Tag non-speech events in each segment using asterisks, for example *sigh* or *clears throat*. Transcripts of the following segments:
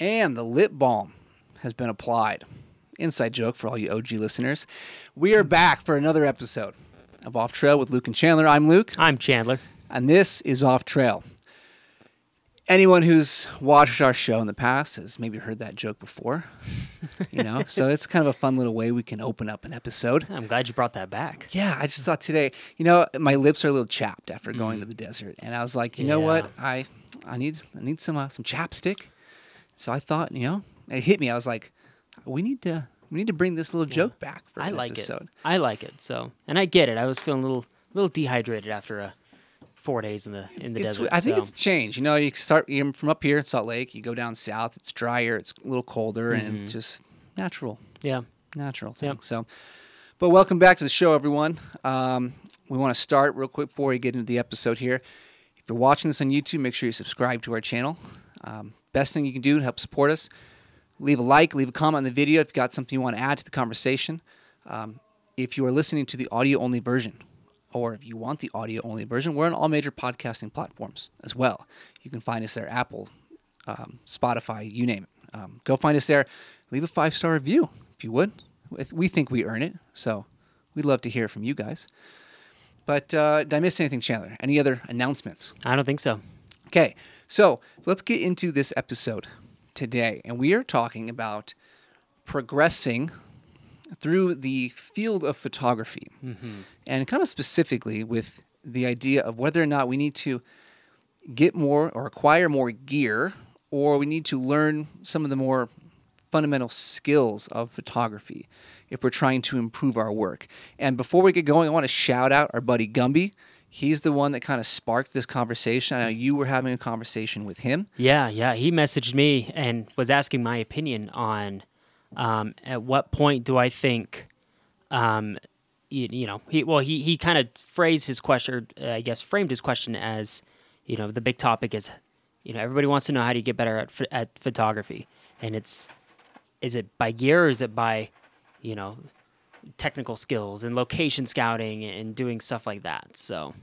And the lip balm has been applied. Inside joke for all you OG listeners. We are back for another episode of Off Trail with Luke and Chandler. I'm Luke, I'm Chandler. and this is Off Trail. Anyone who's watched our show in the past has maybe heard that joke before, *laughs* you know. so it's kind of a fun little way we can open up an episode. I'm glad you brought that back. Yeah, I just thought today, you know, my lips are a little chapped after going to the desert, and I was like, you know what, I, I need, I need some, uh, some chapstick. So I thought, you know, it hit me. I was like, we need to, we need to bring this little joke back for I like episode. it. I like it. So, and I get it. I was feeling a little, little dehydrated after uh, four days in the in the It's, desert. I think so. it's changed. You know, you start you're from up here in Salt Lake, you go down south, it's drier, it's a little colder, Mm-hmm. and just natural, yeah. natural thing. Yep. So, but welcome back to the show, everyone. Um, we want to start real quick before we get into the episode here. If you're watching this on YouTube, make sure you subscribe to our channel. Um, best thing you can do to help support us, leave a like, leave a comment on the video if you've got something you want to add to the conversation. Um, if you are listening to the audio only version, or if you want the audio only version, we're on all major podcasting platforms as well. You can find us there Apple, um, Spotify, you name it. Um, go find us there. Leave a five star review if you would. If- We think we earn it, so we'd love to hear from you guys. But uh, did I miss anything, Chandler? Any other announcements? I don't think so. Okay, so let's get into this episode today. And we are talking about progressing through the field of photography. Mm-hmm. And kind of specifically with the idea of whether or not we need to get more or acquire more gear or we need to learn some of the more fundamental skills of photography if we're trying to improve our work. And before we get going, I want to shout out our buddy Gumby. He's the one that kind of sparked this conversation. I know you were having a conversation with him. Yeah, yeah. He messaged me and was asking my opinion on um, at what point do I think, um, you, you know, he well he he kind of phrased his question, uh, I guess, framed his question as, you know, the big topic is, you know, everybody wants to know how do you get better at at photography, and it's, is it by gear or is it by, you know, technical skills and location scouting and doing stuff like that. So,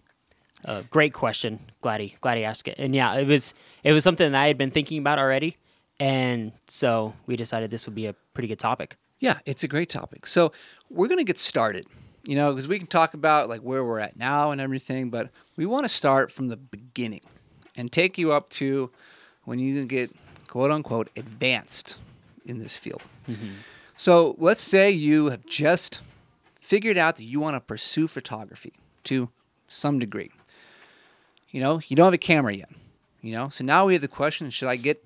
uh, great question. Glad he glad he asked it. And yeah, it was it was something that I had been thinking about already, and so we decided this would be a pretty good topic. Yeah, it's a great topic. So we're gonna get started, you know, because we can talk about like where we're at now and everything, but we want to start from the beginning and take you up to when you can get quote unquote advanced in this field. So let's say you have just figured out that you want to pursue photography to some degree. You know, you don't have a camera yet. You know, so now we have the question: Should I get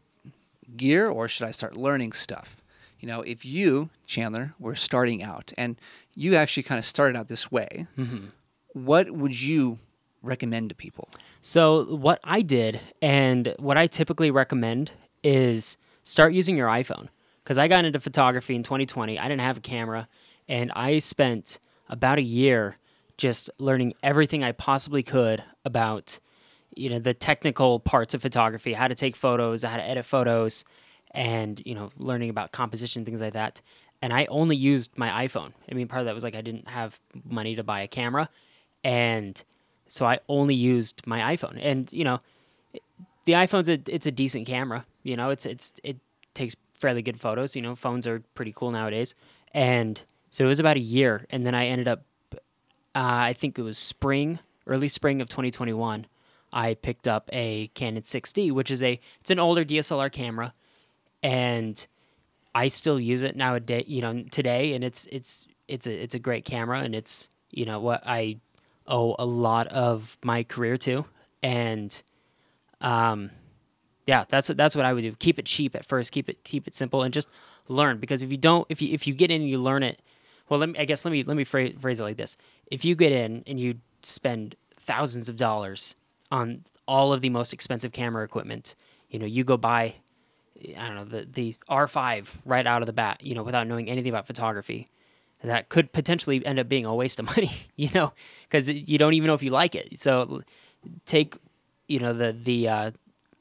gear or should I start learning stuff? You know, if you, Chandler, were starting out and you actually kind of started out this way, mm-hmm. what would you recommend to people? So what I did and what I typically recommend is start using your iPhone because I got into photography in 2020. I didn't have a camera, and I spent about a year just learning everything I possibly could about you know the technical parts of photography, how to take photos, how to edit photos, and you know learning about composition things like that. And I only used my iPhone. I mean, part of that was like I didn't have money to buy a camera, and so I only used my iPhone. And you know, the iPhone's a it's a decent camera. You know, it's it's it takes fairly good photos. You know, phones are pretty cool nowadays. And so it was about a year, and then I ended up, uh, I think it was spring, early spring of 2021. I picked up a Canon 6D, which is a it's an older DSLR camera, and I still use it nowadays. You know, today, and it's it's it's a it's a great camera, and it's you know what I owe a lot of my career to, and um, yeah, that's that's what I would do. Keep it cheap at first. Keep it keep it simple, and just learn. Because if you don't, if you if you get in and you learn it, well, let me I guess let me let me phrase, phrase it like this: If you get in and you spend thousands of dollars on all of the most expensive camera equipment, you know, you go buy, I don't know, the the R5 right out of the bat, you know, without knowing anything about photography. That could potentially end up being a waste of *laughs* money, you know, because you don't even know if you like it. So take, you know, the the uh,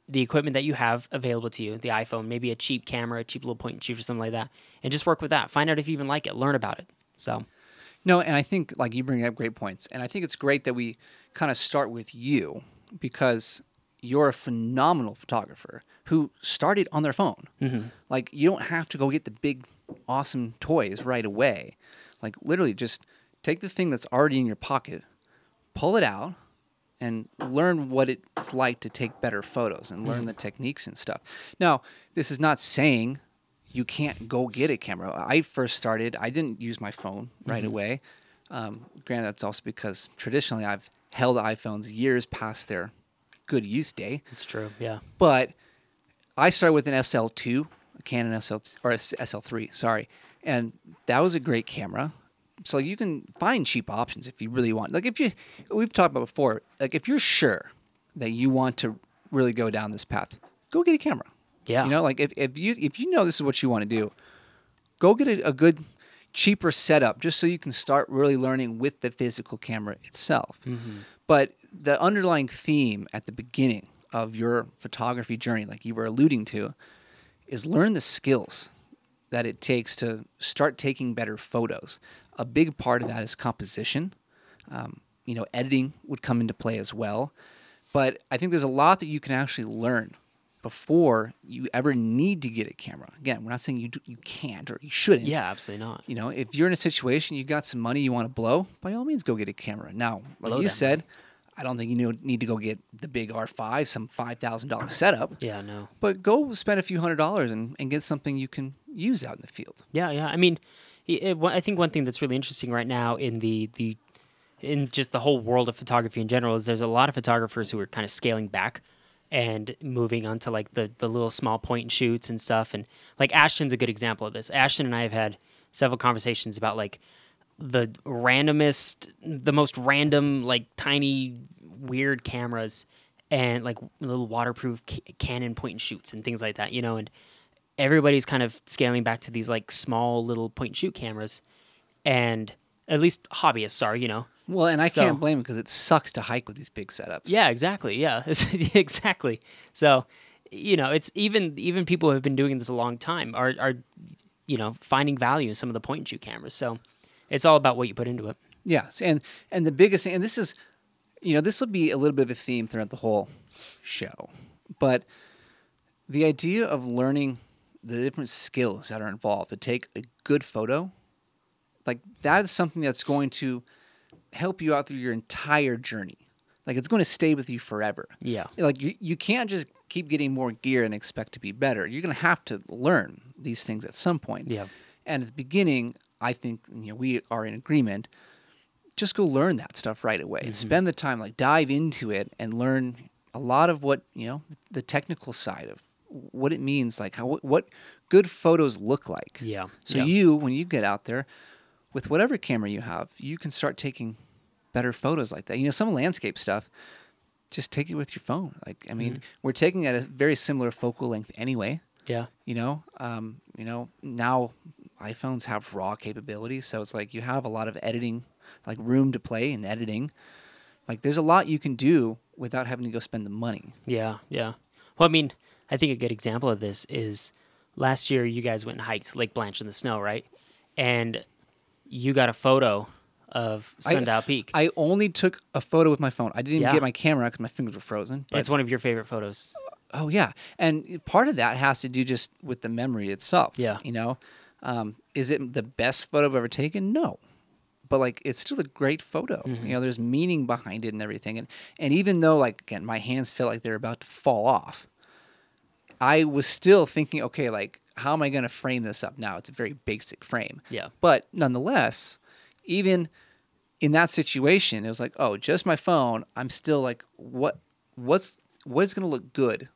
the equipment that you have available to you, the iPhone, maybe a cheap camera, a cheap little point and shoot or something like that, and just work with that. Find out if you even like it. Learn about it. So No, and I think like you bring up great points, and I think it's great that we kind of start with you because you're a phenomenal photographer who started on their phone. Mm-hmm. Like you don't have to go get the big awesome toys right away. Like literally just take the thing that's already in your pocket, pull it out and learn what it's like to take better photos and learn the techniques and stuff. Now, this is not saying you can't go get a camera. I first started, I didn't use my phone right away. Um, granted, that's also because traditionally I've held iPhones years past their good use day. It's true. Yeah. But I started with an SL2, a Canon SL or a S- SL3, sorry, and that was a great camera. So you can find cheap options if you really want. Like if you, we've talked about before. Like if you're sure that you want to really go down this path, go get a camera. Yeah. You know, like if, if you if you know this is what you want to do, go get a, a good, cheaper setup just so you can start really learning with the physical camera itself. Mm-hmm. But the underlying theme at the beginning of your photography journey, like you were alluding to, is learn the skills that it takes to start taking better photos. A big part of that is composition. Um, you know, editing would come into play as well. But I think there's a lot that you can actually learn before you ever need to get a camera. Again, we're not saying you do, you can't or you shouldn't. Yeah, absolutely not. You know, if you're in a situation you've got some money you want to blow, by all means go get a camera. Now, like Blow you that said, I don't think you need to go get the big R5, some five thousand dollar setup. Yeah, no. But go spend a few hundred dollars and, and get something you can use out in the field. Yeah, yeah. I mean, it, I think one thing that's really interesting right now in the the in just the whole world of photography in general is there's a lot of photographers who are kind of scaling back and moving on to like the the little small point and shoots and stuff. And like Ashton's a good example of this. Ashton and I have had several conversations about like the randomest, the most random, like tiny, weird cameras and like little waterproof ca- Canon point and shoots and things like that, you know. And everybody's kind of scaling back to these like small little point and shoot cameras, and at least hobbyists are, you know. Well, and I So- can't blame them because it sucks to hike with these big setups. Yeah, exactly. Yeah, *laughs* exactly. So, you know, it's even even people who have been doing this a long time are are, you know, finding value in some of the point and shoot cameras. So, it's all about what you put into it. Yes, and and the biggest thing, and this is, you know, this will be a little bit of a theme throughout the whole show, but the idea of learning the different skills that are involved to take a good photo, like that is something that's going to help you out through your entire journey. Like it's going to stay with you forever. Yeah. Like you, you can't just keep getting more gear and expect to be better. You're going to have to learn these things at some point. Yeah. And at the beginning, I think you know we are in agreement. Just go learn that stuff right away. Mm-hmm. Spend the time, like dive into it, and learn a lot of what you know the technical side of what it means, like how what good photos look like. Yeah. So Yeah. you, when you get out there, with whatever camera you have, you can start taking better photos like that. You know, some landscape stuff, just take it with your phone. Like, I mean, we're taking at a very similar focal length anyway. Yeah. You know, um, you know now iPhones have RAW capabilities, so it's like you have a lot of editing, like room to play in editing. Like, there's a lot you can do without having to go spend the money. Yeah, yeah. Well, I mean, I think a good example of this is last year you guys went and hiked Lake Blanche in the snow, right? And you got a photo of I- Sundial Peak. I only took a photo with my phone. I didn't even Yeah. get my camera because my fingers were frozen. It's one of your favorite photos. Oh yeah, and part of that has to do just with the memory itself. Yeah. you know, um, is it the best photo I've ever taken? No, but like it's still a great photo. Mm-hmm. You know, there's meaning behind it and everything. And and even though like again my hands feel like they're about to fall off, I was still thinking, okay, like how am I going to frame this up now? It's a very basic frame. Yeah. But nonetheless, even in that situation, it was like, oh, just my phone. I'm still like, what, what's, what is going to look good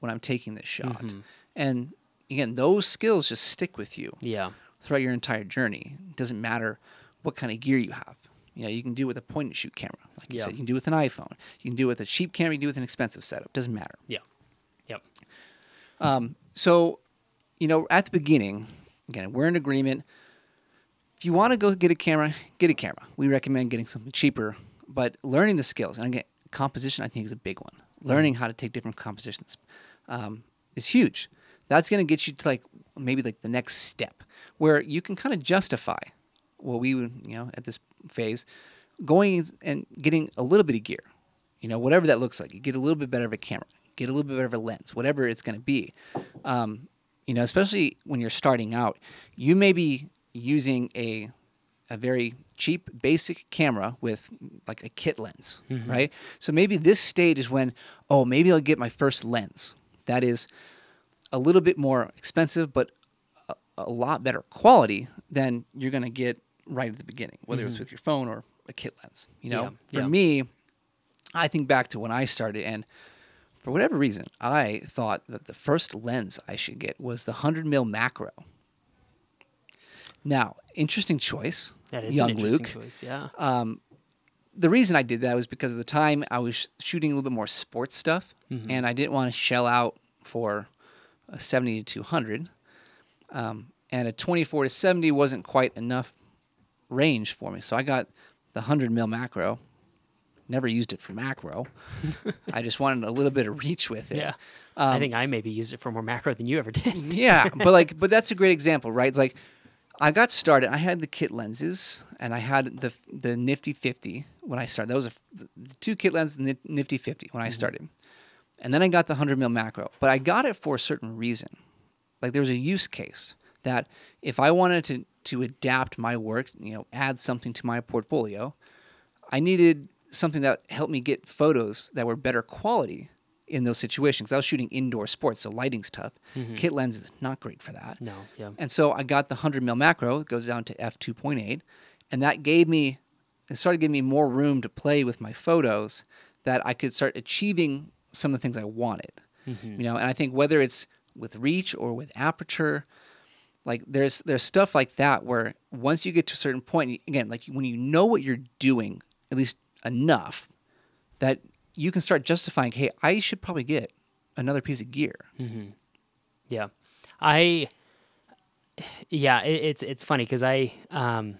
when I'm taking this shot? Mm-hmm. And again, those skills just stick with you Yeah. throughout your entire journey. It doesn't matter what kind of gear you have. You know, you can do it with a point and shoot camera, like you Yeah. said. You can do it with an iPhone. You can do it with a cheap camera. You can do it with an expensive setup. Doesn't matter. Yeah. Yep. So, you know, at the beginning, again, we're in agreement. If you want to go get a camera, get a camera. We recommend getting something cheaper, but learning the skills and again, composition, I think, is a big one. Learning how to take different compositions um, is huge. That's going to get you to like maybe like the next step where you can kind of justify what we would, you know, at this phase, going and getting a little bit of gear. You know, whatever that looks like, you get a little bit better of a camera, get a little bit of a lens, whatever it's going to be. Um, you know, especially when you're starting out, you may be using a a very cheap basic camera with like a kit lens, right? So maybe this stage is when, oh, maybe I'll get my first lens. That is a little bit more expensive, but a, a lot better quality than you're going to get right at the beginning, whether it's with your phone or a kit lens. You know, Mm-hmm. Yeah, for yeah. me, I think back to when I started, and for whatever reason, I thought that the first lens I should get was the 100 mil macro. Now, interesting choice, That is young an interesting Luke. choice. Yeah. The reason I did that was because at the time I was sh- shooting a little bit more sports stuff, Mm-hmm. and I didn't want to shell out for a 70 to 200. Um, and a 24 to 70 wasn't quite enough range for me. So I got the 100 mil macro. Never used it for macro. I just wanted a little bit of reach with it. yeah. Um, I think I maybe used it for more macro than you ever did. *laughs* yeah, but like, but *laughs* that's a great example, right? It's like, I got started. I had the kit lenses, and I had the the Nifty Fifty when I started. That was a, the two kit lenses, the Nifty Fifty when I started, and then I got the hundred mil macro. But I got it for a certain reason. Like there was a use case that if I wanted to to adapt my work, you know, add something to my portfolio, I needed something that helped me get photos that were better quality in those situations. I was shooting indoor sports, so lighting's tough. Mm-hmm. Kit lens is not great for that. no. Yeah. And so I got the 100 mil macro, it goes down to f2.8, and that gave me, it started giving me more room to play with my photos that I could start achieving some of the things I wanted. Mm-hmm. You know, and I think whether it's with reach or with aperture, like there's there's stuff like that where once you get to a certain point, again, like when you know what you're doing, at least enough, that you can start justifying, hey, I should probably get another piece of gear. Yeah, I. Yeah, it, it's it's funny because I um.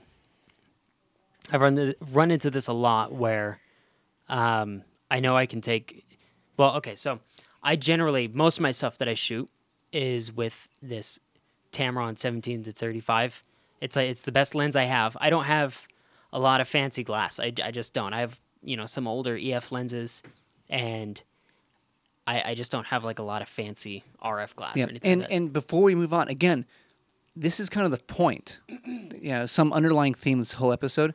I've run the, run into this a lot where, um, I know I can take. Well, okay, so I generally most of my stuff that I shoot is with this Tamron 17 to 35. It's like it's the best lens I have. I don't have a lot of fancy glass. I, I just don't. I have you know some older EF lenses, and I, I just don't have like a lot of fancy RF glass Yeah, or anything. and like that. and before we move on, again, this is kind of the point. *clears throat* you know, some underlying theme this whole episode.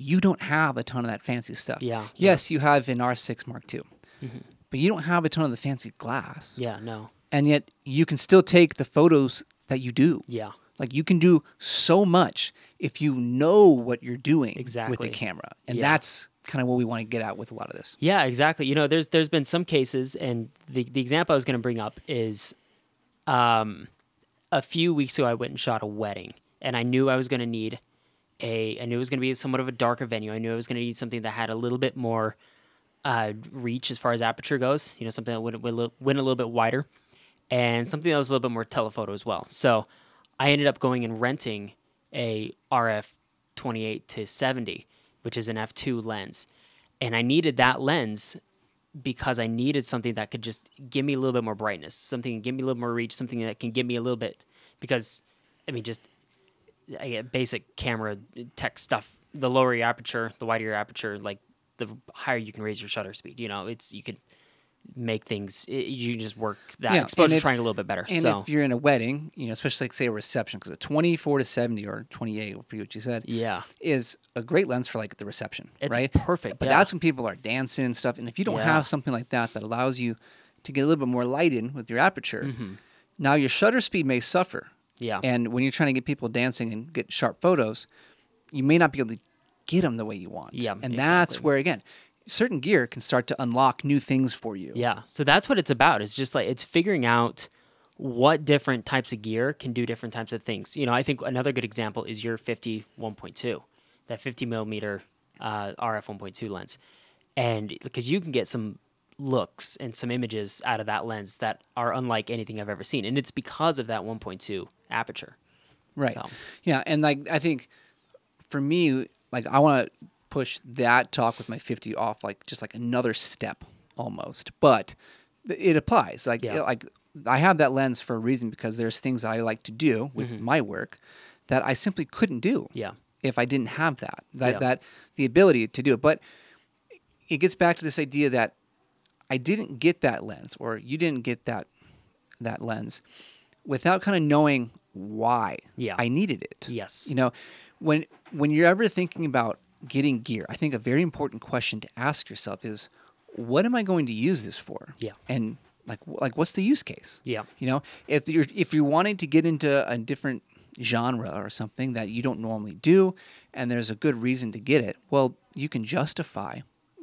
You don't have a ton of that fancy stuff. Yeah. Yes, you have an R6 Mark II, mm-hmm. but you don't have a ton of the fancy glass. yeah, no, And yet you can still take the photos that you do. yeah, Like you can do so much if you know what you're doing with the camera, and Yeah. that's kind of what we want to get at with a lot of this. yeah, exactly. You know, there's there's been some cases, and the the example I was going to bring up is, um, a few weeks ago I went and shot a wedding, and I knew I was going to need a I knew it was going to be somewhat of a darker venue. I knew I was going to need something that had a little bit more uh, reach as far as aperture goes. You know, something that would, would went a little bit wider, and something that was a little bit more telephoto as well. So I ended up going and renting a RF 28 to 70, which is an f2 lens, and I needed that lens because I needed something that could just give me a little bit more brightness, something give me a little more reach, something that can give me a little bit because I mean just I basic camera tech stuff. The lower your aperture, the wider your aperture, like the higher you can raise your shutter speed. You know, it's you can make things. You just work that Yeah, exposure if- triangle a little bit better. And so if you're in a wedding, you know, especially like say a reception, because a 24 to 70 or 28, for what you said, yeah, is a great lens for like the reception, It's right? perfect, But yeah. that's when people are dancing and stuff. And if you don't Yeah. have something like that that allows you to get a little bit more light in with your aperture, Mm-hmm. now your shutter speed may suffer. yeah, And when you're trying to get people dancing and get sharp photos, you may not be able to get them the way you want. Yeah, and that's where again, certain gear can start to unlock new things for you. Yeah. So that's what it's about. It's just like it's figuring out what different types of gear can do different types of things. You know, I think another good example is your 50 1.2, that 50 millimeter uh, RF 1.2 lens, and because you can get some looks and some images out of that lens that are unlike anything I've ever seen, and it's because of that 1.2 aperture. Right. So- Yeah, and like I think for me, like I want to push that talk with my 50 off like just like another step almost. But it applies. Like Yeah. like I have that lens for a reason because there's things that I like to do with my work that I simply couldn't do Mm-hmm. Yeah. if I didn't have that. That Yeah. that the ability to do it. But it gets back to this idea that I didn't get that lens, or you didn't get that that lens, without kind of knowing why Yeah. I needed it. Yes. You know, when when you're ever thinking about getting gear, I think a very important question to ask yourself is, what am I going to use this for? Yeah. And like like what's the use case? Yeah. You know, if you're if you're wanting to get into a different genre or something that you don't normally do, and there's a good reason to get it, well, you can justify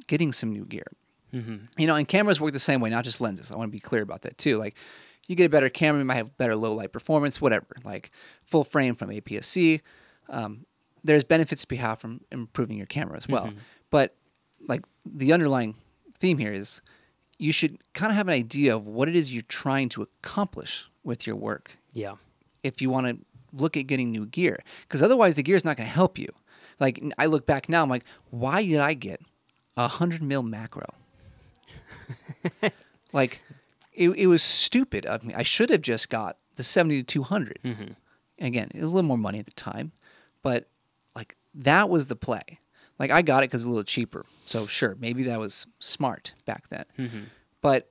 getting some new gear. You know, and cameras work the same way, not just lenses. I want to be clear about that too. Like, you get a better camera, you might have better low light performance, whatever. Like full frame from APS-C. Um, there's benefits to be had from improving your camera as well. Mm-hmm. But like the underlying theme here is you should kind of have an idea of what it is you're trying to accomplish with your work. Yeah. if you want to look at getting new gear because otherwise the gear is not going to help you. Like I look back now i'm like why did i get a 100 mil macro? *laughs* Like it, it was stupid of me. I should have just got the 70 to 200 mm-hmm. again it was a little more money at the time but that was the play like i got it because it's a little cheaper so sure maybe that was smart back then mm-hmm. but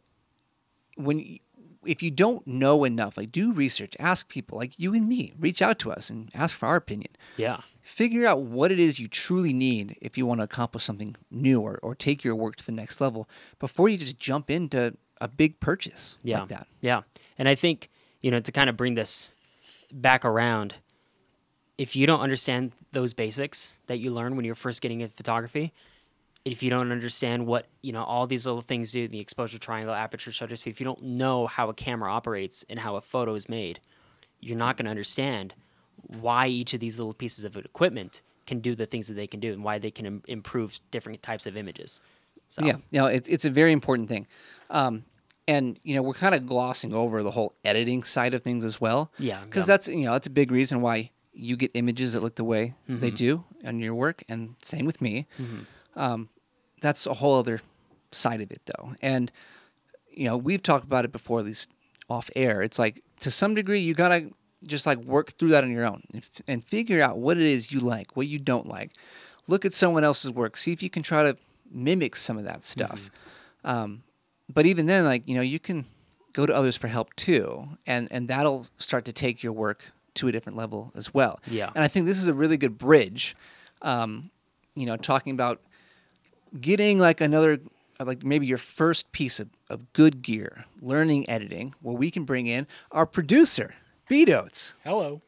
when if you don't know enough like do research ask people like you and me reach out to us and ask for our opinion Yeah. figure out what it is you truly need if you want to accomplish something new or, or take your work to the next level before you just jump into a big purchase Yeah. like that Yeah. And I think, you know, to kind of bring this back around, if you don't understand those basics that you learn when you're first getting into photography, if you don't understand what, you know, all these little things do, the exposure triangle, aperture, shutter speed, if you don't know how a camera operates and how a photo is made, you're not going to understand why each of these little pieces of equipment can do the things that they can do and why they can Im- improve different types of images. So, Yeah, you know, it's it's a very important thing, um, and you know we're kind of glossing over the whole editing side of things as well. Yeah, because yeah. that's you know that's a big reason why you get images that look the way they Mm-hmm. do on your work, and same with me. Um, that's a whole other side of it, though, and you know we've talked about it before, at least off air. It's like to some degree you gotta just like work through that on your own and, f- and figure out what it is you like, what you don't like. Look at someone else's work, see if you can try to mimic some of that stuff. Um, but even then, like you know, you can go to others for help too, and and that'll start to take your work to a different level as well. Yeah. And I think this is a really good bridge. Um, you know, talking about getting like another like maybe your first piece of, of good gear learning editing where we can bring in our producer Bdotes. Hello.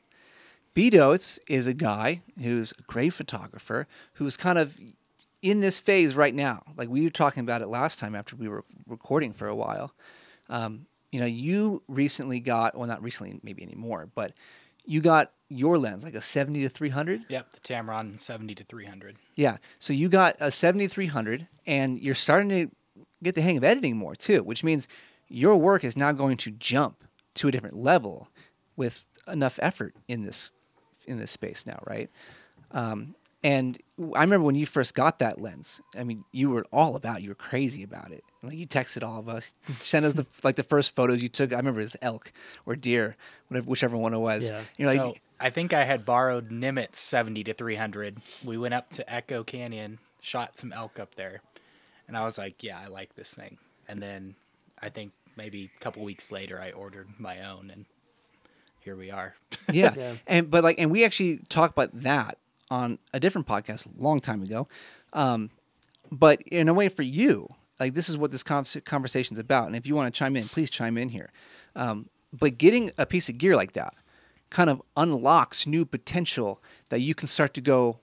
Bdotes is a guy who's a great photographer who's kind of in this phase right now. Like we were talking about it last time after we were recording for a while. Um, you know, you recently got, well, not recently, maybe anymore, but you got your lens, like a 70 to 300. Yep, the Tamron 70 to 300. Yeah. So you got a 7300 and you're starting to get the hang of editing more too, which means your work is now going to jump to a different level with enough effort in this in this space now, right? Um, and I remember when you first got that lens. I mean, you were all about. You were crazy about it. Like you texted all of us, sent us the *laughs* like the first photos you took. I remember it was elk or deer, whatever, whichever one it was. Yeah. You're like, I think I had borrowed Nimitz 70 to 300. We went up to Echo Canyon, shot some elk up there, and I was like, yeah, I like this thing. And then I think maybe a couple weeks later, I ordered my own, and here we are. *laughs* yeah. Yeah. and but like and we actually talked about that on a different podcast a long time ago um, but in a way for you like this is what this conversation is about and if you want to chime in please chime in here. Um, but getting a piece of gear like that kind of unlocks new potential that you can start to go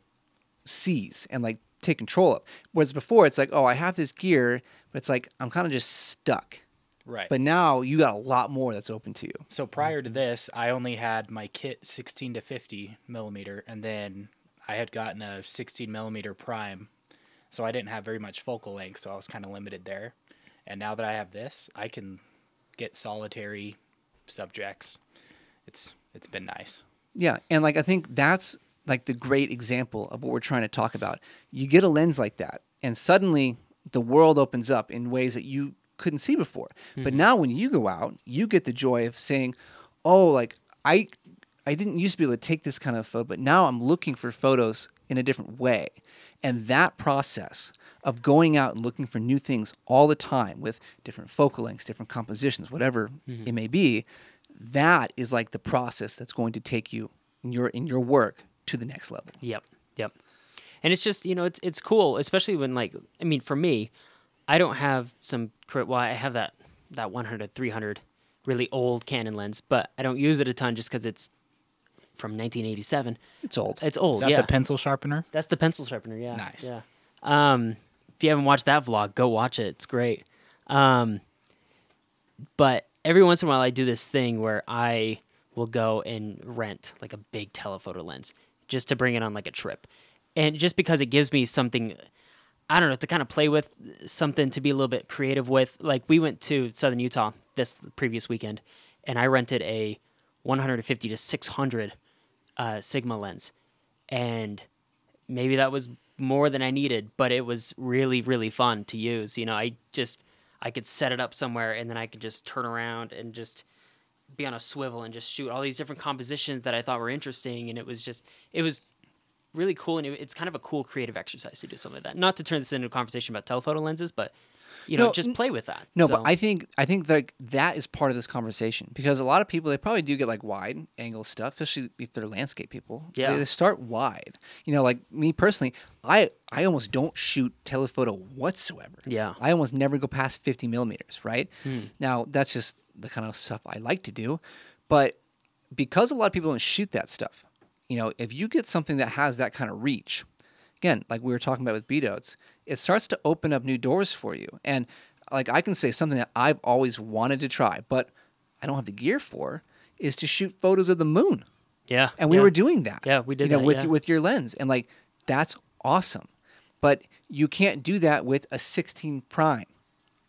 seize and like take control of. Whereas before it's like oh i have this gear but it's like i'm kind of just stuck. Right. but now you got a lot more that's open to you. So prior to this, I only had my kit 16 to 50 millimeter, and then I had gotten a 16 millimeter prime, so I didn't have very much focal length, so I was kind of limited there. And now that I have this, I can get solitary subjects. It's it's been nice. Yeah, and like I think that's like the great example of what we're trying to talk about. You get a lens like that, and suddenly the world opens up in ways that you couldn't see before. But mm-hmm. now when you go out, you get the joy of saying, "Oh, like I I didn't used to be able to take this kind of photo, but now I'm looking for photos in a different way." And that process of going out and looking for new things all the time with different focal lengths, different compositions, whatever mm-hmm. it may be, that is like the process that's going to take you in your in your work to the next level. Yep. Yep. And it's just, you know, it's it's cool, especially when like I mean, for me, I don't have some well, I have that that 100 300 really old Canon lens, but I don't use it a ton just cuz it's from 1987. It's old. It's old, Is that yeah. the pencil sharpener? That's the pencil sharpener, yeah. Nice. Yeah. Um, if you haven't watched that vlog, go watch it. It's great. Um, but every once in a while, I do this thing where I will go and rent like a big telephoto lens just to bring it on like a trip, and just because it gives me something. I don't know to kind of play with something to be a little bit creative with. Like we went to Southern Utah this previous weekend, and I rented a 150 to 600 uh, Sigma lens, and maybe that was more than I needed, but it was really really fun to use. You know, I just I could set it up somewhere and then I could just turn around and just be on a swivel and just shoot all these different compositions that I thought were interesting and it was just it was really cool and it, it's kind of a cool creative exercise to do something like that. Not to turn this into a conversation about telephoto lenses, but you know, No, just play with that. No, So- but I think I think that that is part of this conversation because a lot of people they probably do get like wide angle stuff, especially if they're landscape people. Yeah. they, start wide. You know, like me personally, I I almost don't shoot telephoto whatsoever. Yeah. I almost never go past fifty millimeters. Right hmm. now, that's just the kind of stuff I like to do, but because a lot of people don't shoot that stuff, you know, if you get something that has that kind of reach, again, like we were talking about with Bdotes, it starts to open up new doors for you. And like I can say something that I've always wanted to try, but I don't have the gear for, is to shoot photos of the moon. yeah. And we yeah. were doing that. Yeah, we did you know, that, with yeah. your, with your lens, and like that's awesome. But you can't do that with a 16 prime,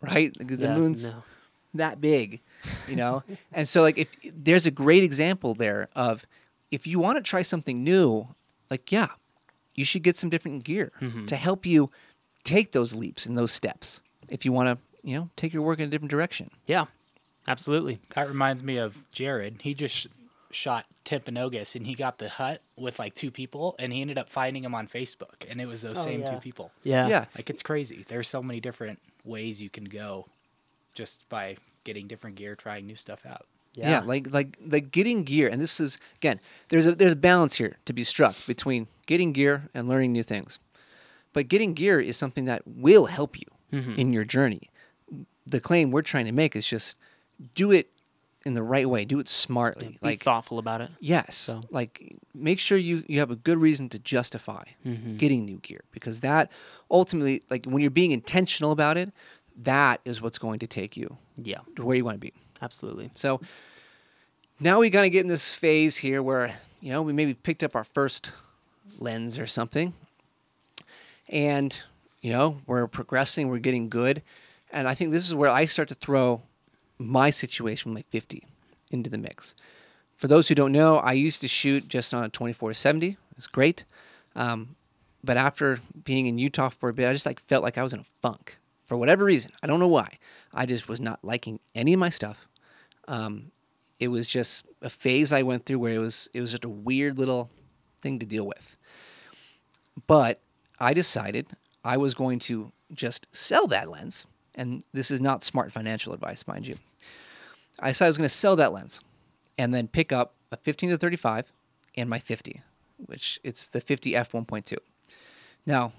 right? Because Yeah, the moon's no. that big, you know. *laughs* and so like if there's a great example there of if you want to try something new, like yeah, you should get some different gear Mm-hmm. to help you take those leaps and those steps. If you want to, you know, take your work in a different direction. Yeah. Absolutely. That reminds me of Jared. He just sh- shot Timpanogos and he got the hut with like two people and he ended up finding him on Facebook and it was those Oh, same yeah. two people. Yeah. Yeah. Like it's crazy. There's so many different ways you can go just by getting different gear, trying new stuff out. Yeah. like like like getting gear, and this is again, there's a there's a balance here to be struck between getting gear and learning new things. But getting gear is something that will help you Mm-hmm. in your journey. The claim we're trying to make is just do it in the right way, do it smartly. Be like thoughtful about it. yes, So- like make sure you you have a good reason to justify Mm-hmm. getting new gear because that ultimately like when you're being intentional about it, that is what's going to take you Yeah. to where you want to be. Absolutely. So now we kind of get in this phase here where, you know, we maybe picked up our first lens or something. And, you know, we're progressing, we're getting good. And I think this is where I start to throw my situation with my 50 into the mix. For those who don't know, I used to shoot just on a 24 to 70. It was great. Um, but after being in Utah for a bit, I just like felt like I was in a funk for whatever reason. I don't know why. I just was not liking any of my stuff. Um, it was just a phase I went through where it was it was just a weird little thing to deal with. But I decided I was going to just sell that lens, and this is not smart financial advice, mind you. I decided I was going to sell that lens, and then pick up a 15 to 35 and my 50, which it's the 50 f 1.2. Now,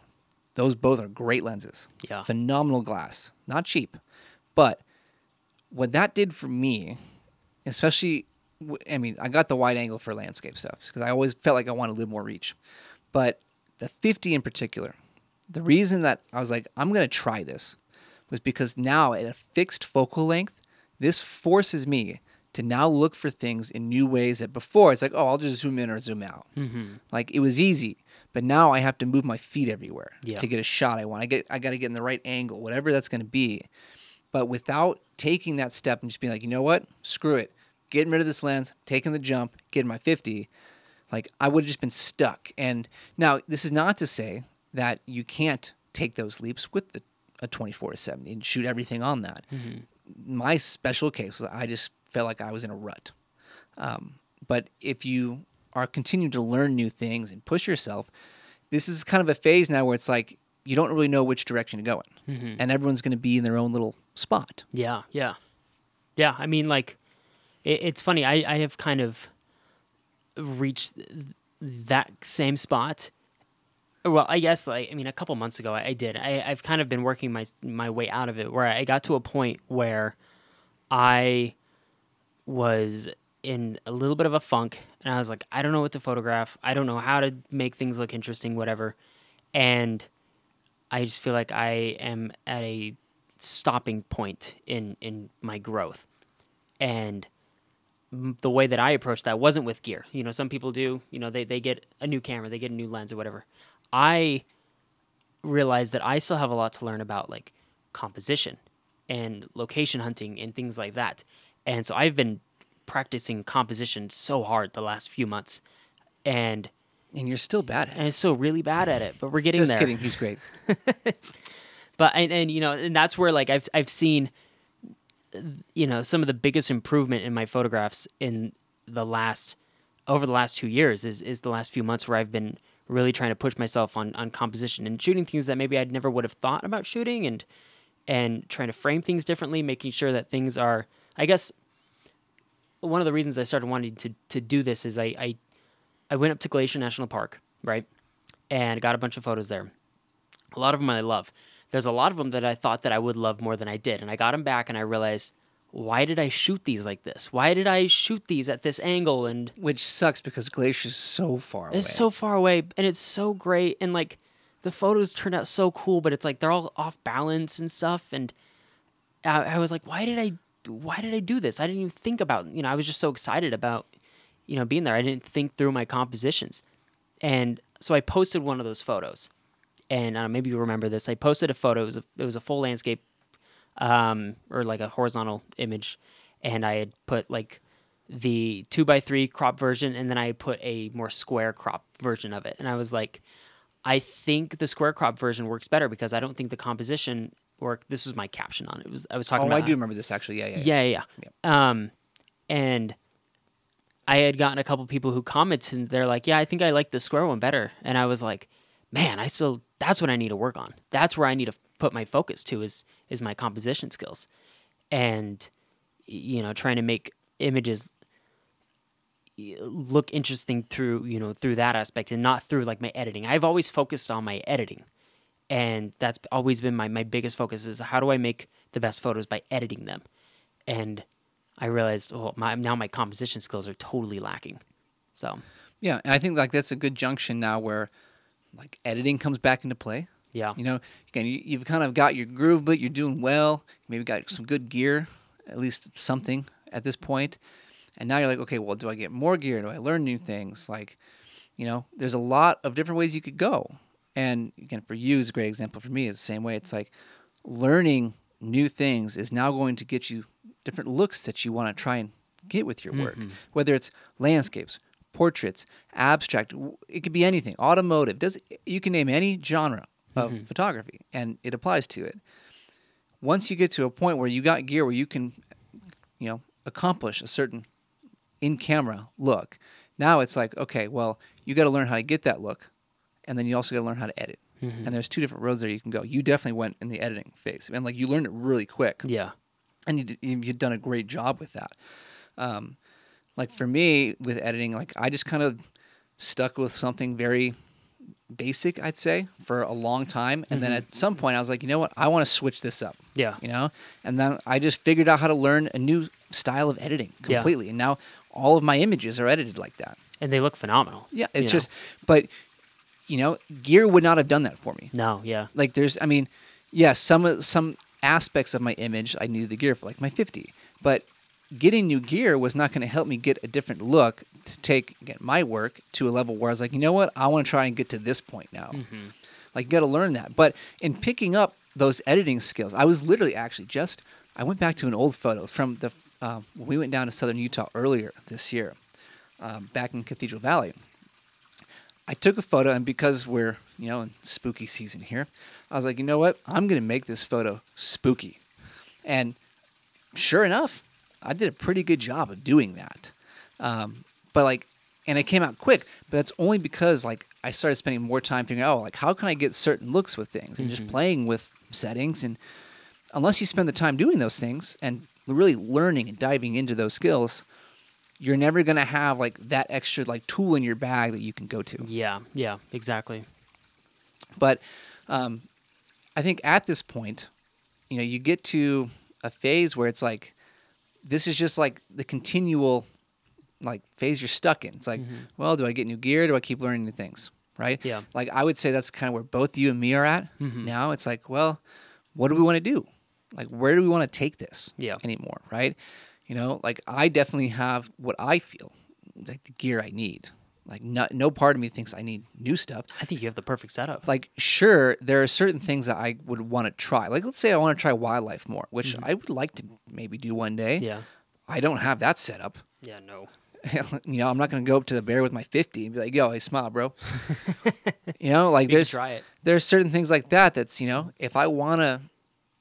those both are great lenses. Yeah. Phenomenal glass, not cheap, but what that did for me, especially, I mean, I got the wide angle for landscape stuff because I always felt like I wanted a little more reach. But the 50 in particular, the reason that I was like, I'm going to try this was because now at a fixed focal length, this forces me to now look for things in new ways that before it's like, oh, I'll just zoom in or zoom out. Mm-hmm. Like it was easy, but now I have to move my feet everywhere Yeah. to get a shot I want. I get I got to get in the right angle, whatever that's going to be. But without taking that step and just being like, you know what, screw it, getting rid of this lens, taking the jump, getting my fifty, like I would have just been stuck. And now this is not to say that you can't take those leaps with the a 24 to 70 and shoot everything on that. My special case was I just felt like I was in a rut. Um, but if you are continuing to learn new things and push yourself, this is kind of a phase now where it's like you don't really know which direction to go in, Mm-hmm. and everyone's going to be in their own little spot. Yeah, yeah, yeah. I mean, like, it, it's funny. I I have kind of reached that same spot. Well, I guess like I mean, a couple months ago, I, I did. I, I've kind of been working my my way out of it, where I got to a point where I was in a little bit of a funk, and I was like, I don't know what to photograph. I don't know how to make things look interesting, whatever. And I just feel like I am at a stopping point in in my growth, and the way that I approached that wasn't with gear. You know, some people do. You know, they they get a new camera, they get a new lens or whatever. I realized that I still have a lot to learn about like composition and location hunting and things like that. And so I've been practicing composition so hard the last few months, and And you're still bad at and it. I'm still really bad at it. But we're getting Just there. kidding. He's great. *laughs* but and, and you know and that's where like I've I've seen you know some of the biggest improvement in my photographs in the last over the last two years is is the last few months where I've been really trying to push myself on on composition and shooting things that maybe I'd never would have thought about shooting and and trying to frame things differently, making sure that things are I guess one of the reasons I started wanting to to do this is I I, I went up to Glacier National Park, right? And got a bunch of photos there. A lot of them I love. There's a lot of them that I thought that I would love more than I did, and I got them back and I realized why did I shoot these like this? Why did I shoot these at this angle and Which sucks because Glacier's so far away. it's so far away and it's so great and like the photos turned out so cool, but it's like they're all off balance and stuff and I, I was like, why did I why did I do this? I didn't even think about, you know, I was just so excited about you know being there. I didn't think through my compositions. And so I posted one of those photos. And uh, maybe you remember this. I posted a photo. It was a, it was a full landscape um, or like a horizontal image, and I had put like the two by three crop version, and then I had put a more square crop version of it. And I was like, I think the square crop version works better because I don't think the composition work. This was my caption on it. it was I was talking Oh, about I do remember this actually. Yeah, yeah. yeah, yeah, yeah. Um, and I had gotten a couple people who commented, and they're like, "Yeah, I think I like the square one better." And I was like, "Man, I still that's what I need to work on. That's where I need to put my focus to is is my composition skills, and you know, trying to make images look interesting through you know through that aspect and not through like my editing. I've always focused on my editing, and that's always been my my biggest focus is how do I make the best photos by editing them, and I realized oh my now my composition skills are totally lacking, so. Yeah, and I think like that's a good junction now where like editing comes back into play. yeah You know, again, you, you've kind of got your groove, but you're doing well. Maybe got some good gear, at least something at this point. And now you're like, okay, well, do I get more gear? Do I learn new things? Like, you know, there's a lot of different ways you could go. And again, for you is a great example. For me, it's the same way. It's like learning new things is now going to get you different looks that you want to try and get with your work, mm-hmm. whether it's landscapes, portraits, abstract. It could be anything. Automotive. Does you can name any genre of photography, and it applies to it. Once you get to a point where you got gear where you can, you know, accomplish a certain in-camera look, now it's like, okay, well, you got to learn how to get that look, and then you also got to learn how to edit. And there's two different roads there you can go. You definitely went in the editing phase, and like you learned it really quick yeah and you you- you've done a great job with that. Um, like for me with editing, like I just kind of stuck with something very basic, I'd say, for a long time, and then mm-hmm. at some point I was like, you know what, I want to switch this up. Yeah. you know, and then I just figured out how to learn a new style of editing Yeah. completely, and now all of my images are edited like that. and they look phenomenal. Yeah, it's know? just, but you know, gear would not have done that for me no yeah like there's i mean yes some of- some aspects of my image i needed the gear for like my 50 but getting new gear was not going to help me get a different look to take again my work to a level where i was like you know what? I want to try and get to this point now. Like you got to learn that. But in picking up those editing skills i was literally actually just i went back to an old photo from the uh, when we went down to southern utah earlier this year um, back in cathedral valley. I took a photo, and because we're you know in spooky season here, I was like, you know what? I'm gonna make this photo spooky, and sure enough, I did a pretty good job of doing that. Um, but like, and it came out quick. But that's only because like I started spending more time figuring out, oh, like how can I get certain looks with things and just playing with settings. And unless you spend the time doing those things and really learning and diving into those skills, you're never gonna have like that extra like tool in your bag that you can go to. Yeah, yeah, exactly. But um, I think at this point, you know, you get to a phase where it's like, this is just like the continual like phase you're stuck in. It's like, mm-hmm. well, do I get new gear? Do I keep learning new things? Right? Yeah. Like I would say that's kind of where both you and me are at mm-hmm. now. It's like, well, what do we want to do? Like, where do we want to take this? Yeah. Anymore, right? You know, like I definitely have what I feel like the gear I need. Like, no, no part of me thinks I need new stuff I think you have the perfect setup. like sure there are certain things that i would want to try like let's say i want to try wildlife more which i would like to maybe do one day Mm-hmm. yeah, i don't have that set up yeah, no. *laughs* you know i'm not going to go up to the bear with my 50 and be like yo hey smile bro *laughs* you know like there's try it. there's certain things like that that's you know if i want to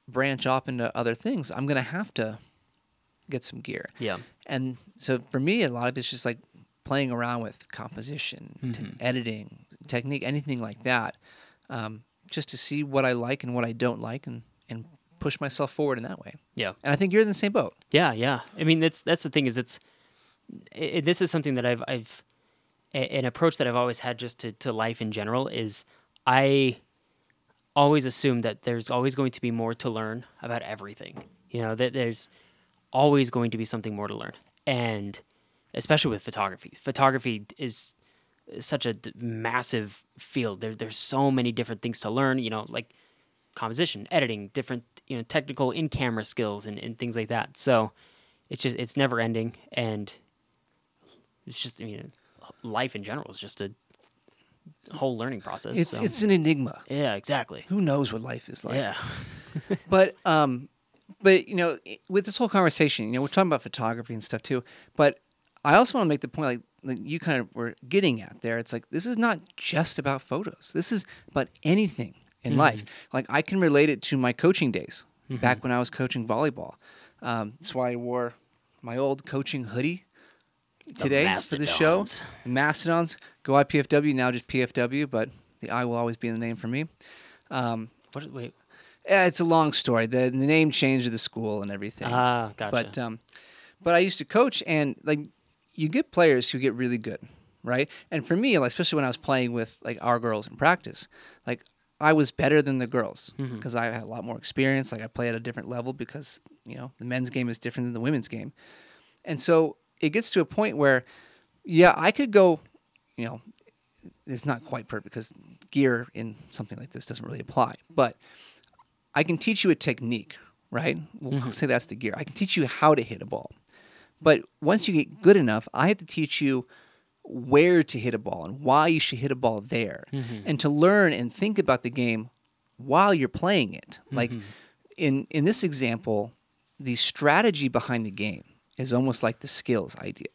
branch off into other things i'm going to have to get some gear Yeah, and so for me, a lot of it's just like playing around with composition, Mm-hmm. editing, technique, anything like that, um, just to see what I like and what I don't like, and and push myself forward in that way. yeah. And I think you're in the same boat. Yeah, yeah. I mean, that's that's the thing is it's i this is something that I've I've a- an approach that I've always had just to to life in general is I always assume that there's always going to be more to learn about everything. You know, that there's always going to be something more to learn. And especially with photography. Photography is such a d- massive field. There there's so many different things to learn, you know, like composition, editing, different, you know, technical in-camera skills and, and things like that. So it's just it's never ending and it's just I mean life in general is just a whole learning process. It's so. it's an enigma. yeah, exactly. Who knows what life is like? Yeah. *laughs* but um but you know with this whole conversation you know we're talking about photography and stuff too but i also want to make the point like, like you kind of were getting at there it's like this is not just about photos this is about anything in life like i can relate it to my coaching days back when i was coaching volleyball um, that's why i wore my old coaching hoodie today for the show Mastodons. the mastodons go ipfw now just pfw but the i will always be the name for me um, What wait. yeah, it's a long story. The, the name changed of the school and everything. Ah, gotcha. But um, but I used to coach, and like you get players who get really good, right? And for me, like, especially when I was playing with like our girls in practice, like I was better than the girls mm-hmm. because I had a lot more experience. Like I play at a different level because you know the men's game is different than the women's game, and so it gets to a point where, yeah, I could go, you know, it's not quite perfect because gear in something like this doesn't really apply, but I can teach you a technique, right? We'll mm-hmm. say that's the gear. I can teach you how to hit a ball. But once you get good enough, I have to teach you where to hit a ball and why you should hit a ball there mm-hmm. and to learn and think about the game while you're playing it. Like mm-hmm. in in this example, the strategy behind the game is almost like the skills idea.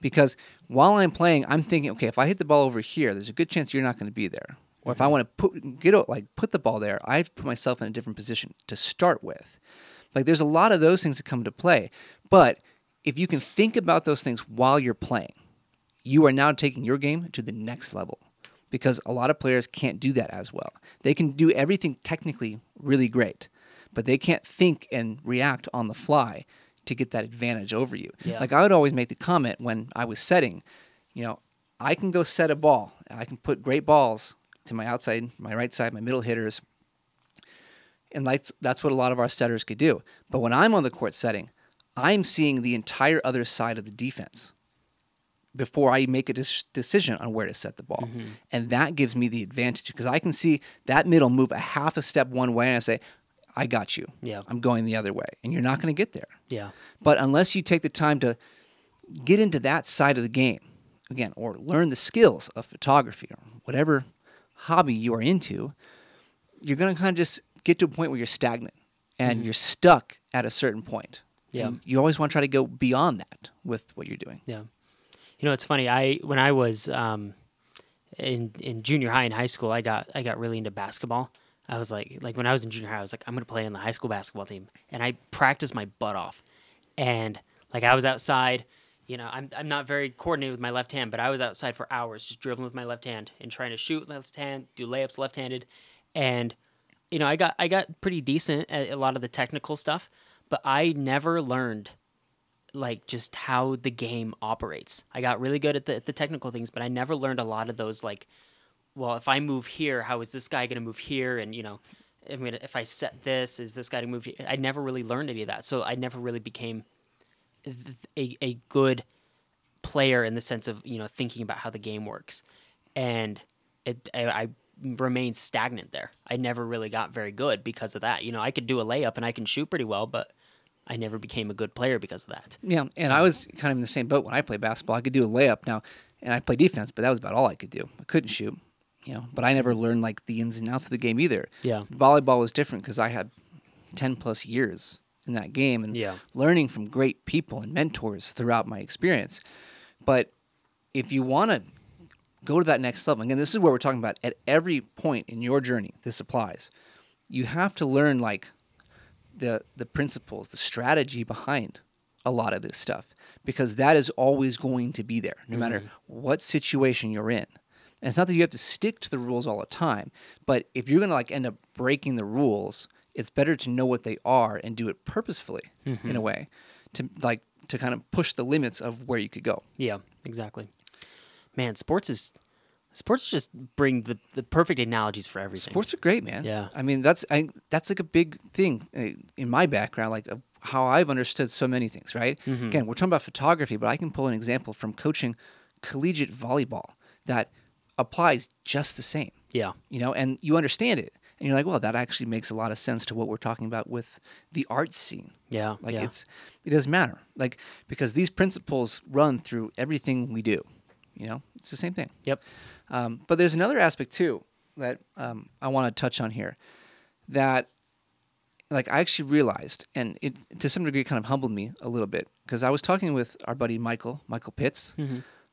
Because while I'm playing, I'm thinking, okay, if I hit the ball over here, there's a good chance you're not going to be there. Or if I mm-hmm. want to put get like put the ball there, I have to put myself in a different position to start with. Like there's a lot of those things that come into play. But if you can think about those things while you're playing, you are now taking your game to the next level. Because a lot of players can't do that as well. They can do everything technically really great, but they can't think and react on the fly to get that advantage over you. Yeah. Like I would always make the comment when I was setting, you know, I can go set a ball. I can put great balls to my outside, my right side, my middle hitters. And that's, that's what a lot of our setters could do. But when I'm on the court setting, I'm seeing the entire other side of the defense before I make a dis- decision on where to set the ball. Mm-hmm. And that gives me the advantage because I can see that middle move a half a step one way and I say, I got you. Yeah. I'm going the other way. And you're not going to get there. Yeah. But unless you take the time to get into that side of the game, again, or learn the skills of photography or whatever hobby you are into, you're going to kind of just get to a point where you're stagnant and mm-hmm. you're stuck at a certain point. Yeah. And you always want to try to go beyond that with what you're doing. Yeah. You know, it's funny. I when I was um, in in junior high and high school, I got I got really into basketball. I was like, like when I was in junior high, I was like, I'm gonna play on the high school basketball team, and I practiced my butt off. And like I was outside, You know, I'm I'm not very coordinated with my left hand, but I was outside for hours just dribbling with my left hand and trying to shoot left hand, do layups left-handed, and you know, I got I got pretty decent at a lot of the technical stuff, but I never learned like just how the game operates. I got really good at the, at the technical things, but I never learned a lot of those like, well, if I move here, how is this guy going to move here? And you know, I mean, if I set this, is this guy going to move? Here? I never really learned any of that, so I never really became a a good player in the sense of you know thinking about how the game works, and it I, I remained stagnant there. I never really got very good because of that. You know, I could do a layup and I can shoot pretty well, but I never became a good player because of that. Yeah, and I was kind of in the same boat when I played basketball. I could do a layup now, and I play defense, but that was about all I could do. I couldn't shoot, you know. But I never learned like the ins and outs of the game either. Yeah. volleyball was different because I had ten plus years in that game and Yeah. learning from great people and mentors throughout my experience. But if you want to go to that next level, again, this is where we're talking about at every point in your journey. This applies. You have to learn like the the principles, the strategy behind a lot of this stuff because that is always going to be there no matter mm-hmm. what situation you're in. And it's not that you have to stick to the rules all the time, but if you're going to like end up breaking the rules, it's better to know what they are and do it purposefully in a mm-hmm. way to like to kind of push the limits of where you could go. Yeah, exactly. Man, sports is sports just bring the, the perfect analogies for everything. Sports are great, man. Yeah. I mean, that's I, that's like a big thing uh, in my background, like how I've understood so many things. Right. Mm-hmm. Again, we're talking about photography, but I can pull an example from coaching collegiate volleyball that applies just the same. Yeah. You know, and you understand it, and you're like, well, that actually makes a lot of sense to what we're talking about with the art scene. Yeah. Like yeah. it's it doesn't matter. Like because these principles run through everything we do. You know, it's the same thing. Yep. Um, but there's another aspect too that um, I want to touch on here that like I actually realized, and it to some degree kind of humbled me a little bit because I was talking with our buddy Michael, Michael Pitts,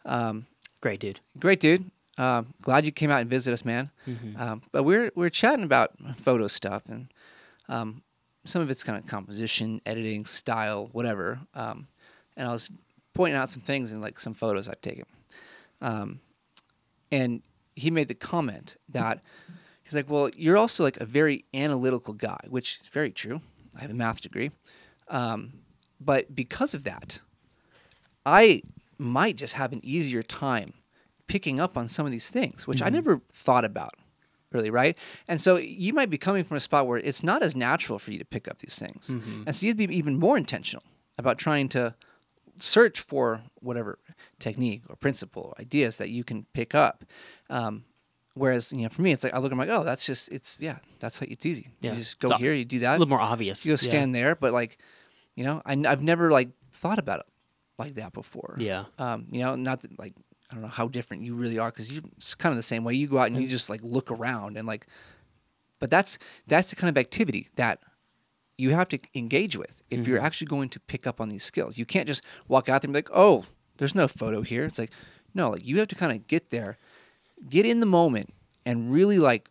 um, Great dude. great dude. Uh, glad you came out and visited us, man. Um, but we're we're chatting about photo stuff and um, some of it's kind of composition, editing, style, whatever. Um, and I was pointing out some things in like some photos I've taken. Um, and he made the comment that he's like, "Well, you're also like a very analytical guy," which is very true. I have a math degree, um, but because of that, I might just have an easier time picking up on some of these things, which I never thought about really, right? And so you might be coming from a spot where it's not as natural for you to pick up these things. And so you'd be even more intentional about trying to search for whatever technique or principle, or ideas that you can pick up. Um, whereas, you know, for me, it's like I look, I'm like, oh, that's just, it's, yeah, that's how it's easy. Yeah. You just go It's here, you do it's that. A little more obvious. You go Yeah. stand there, but like, you know, I, have never like thought about it like that before. Yeah. Um, you know, not that like I don't know how different you really are because you're it's kind of the same way. You go out and Mm. you just like look around and like, but that's that's the kind of activity that you have to engage with if you're Mm-hmm. actually going to pick up on these skills. You can't just walk out there and be like, oh, there's no photo here. It's like, no, like you have to kind of get there, get in the moment, and really like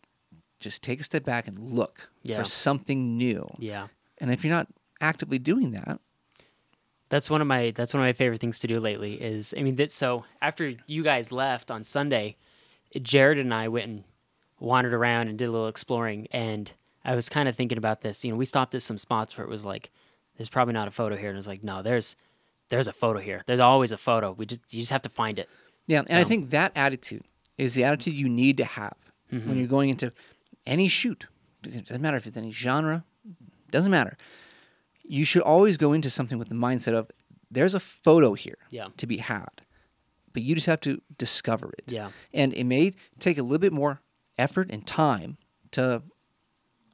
just take a step back and look Yeah. for something new. Yeah. And if you're not actively doing that, That's one of my that's one of my favorite things to do lately is I mean that so after you guys left on Sunday, Jared and I went and wandered around and did a little exploring and I was kind of thinking about this. You know, we stopped at some spots where it was like there's probably not a photo here and it's like no, there's there's a photo here. There's always a photo. We just you just have to find it. Yeah, and I think that attitude is the attitude you need to have Mm-hmm. when you're going into any shoot. It doesn't matter if it's any genre, doesn't matter. You should always go into something with the mindset of there's a photo here Yeah. to be had, but you just have to discover it. Yeah. And it may take a little bit more effort and time to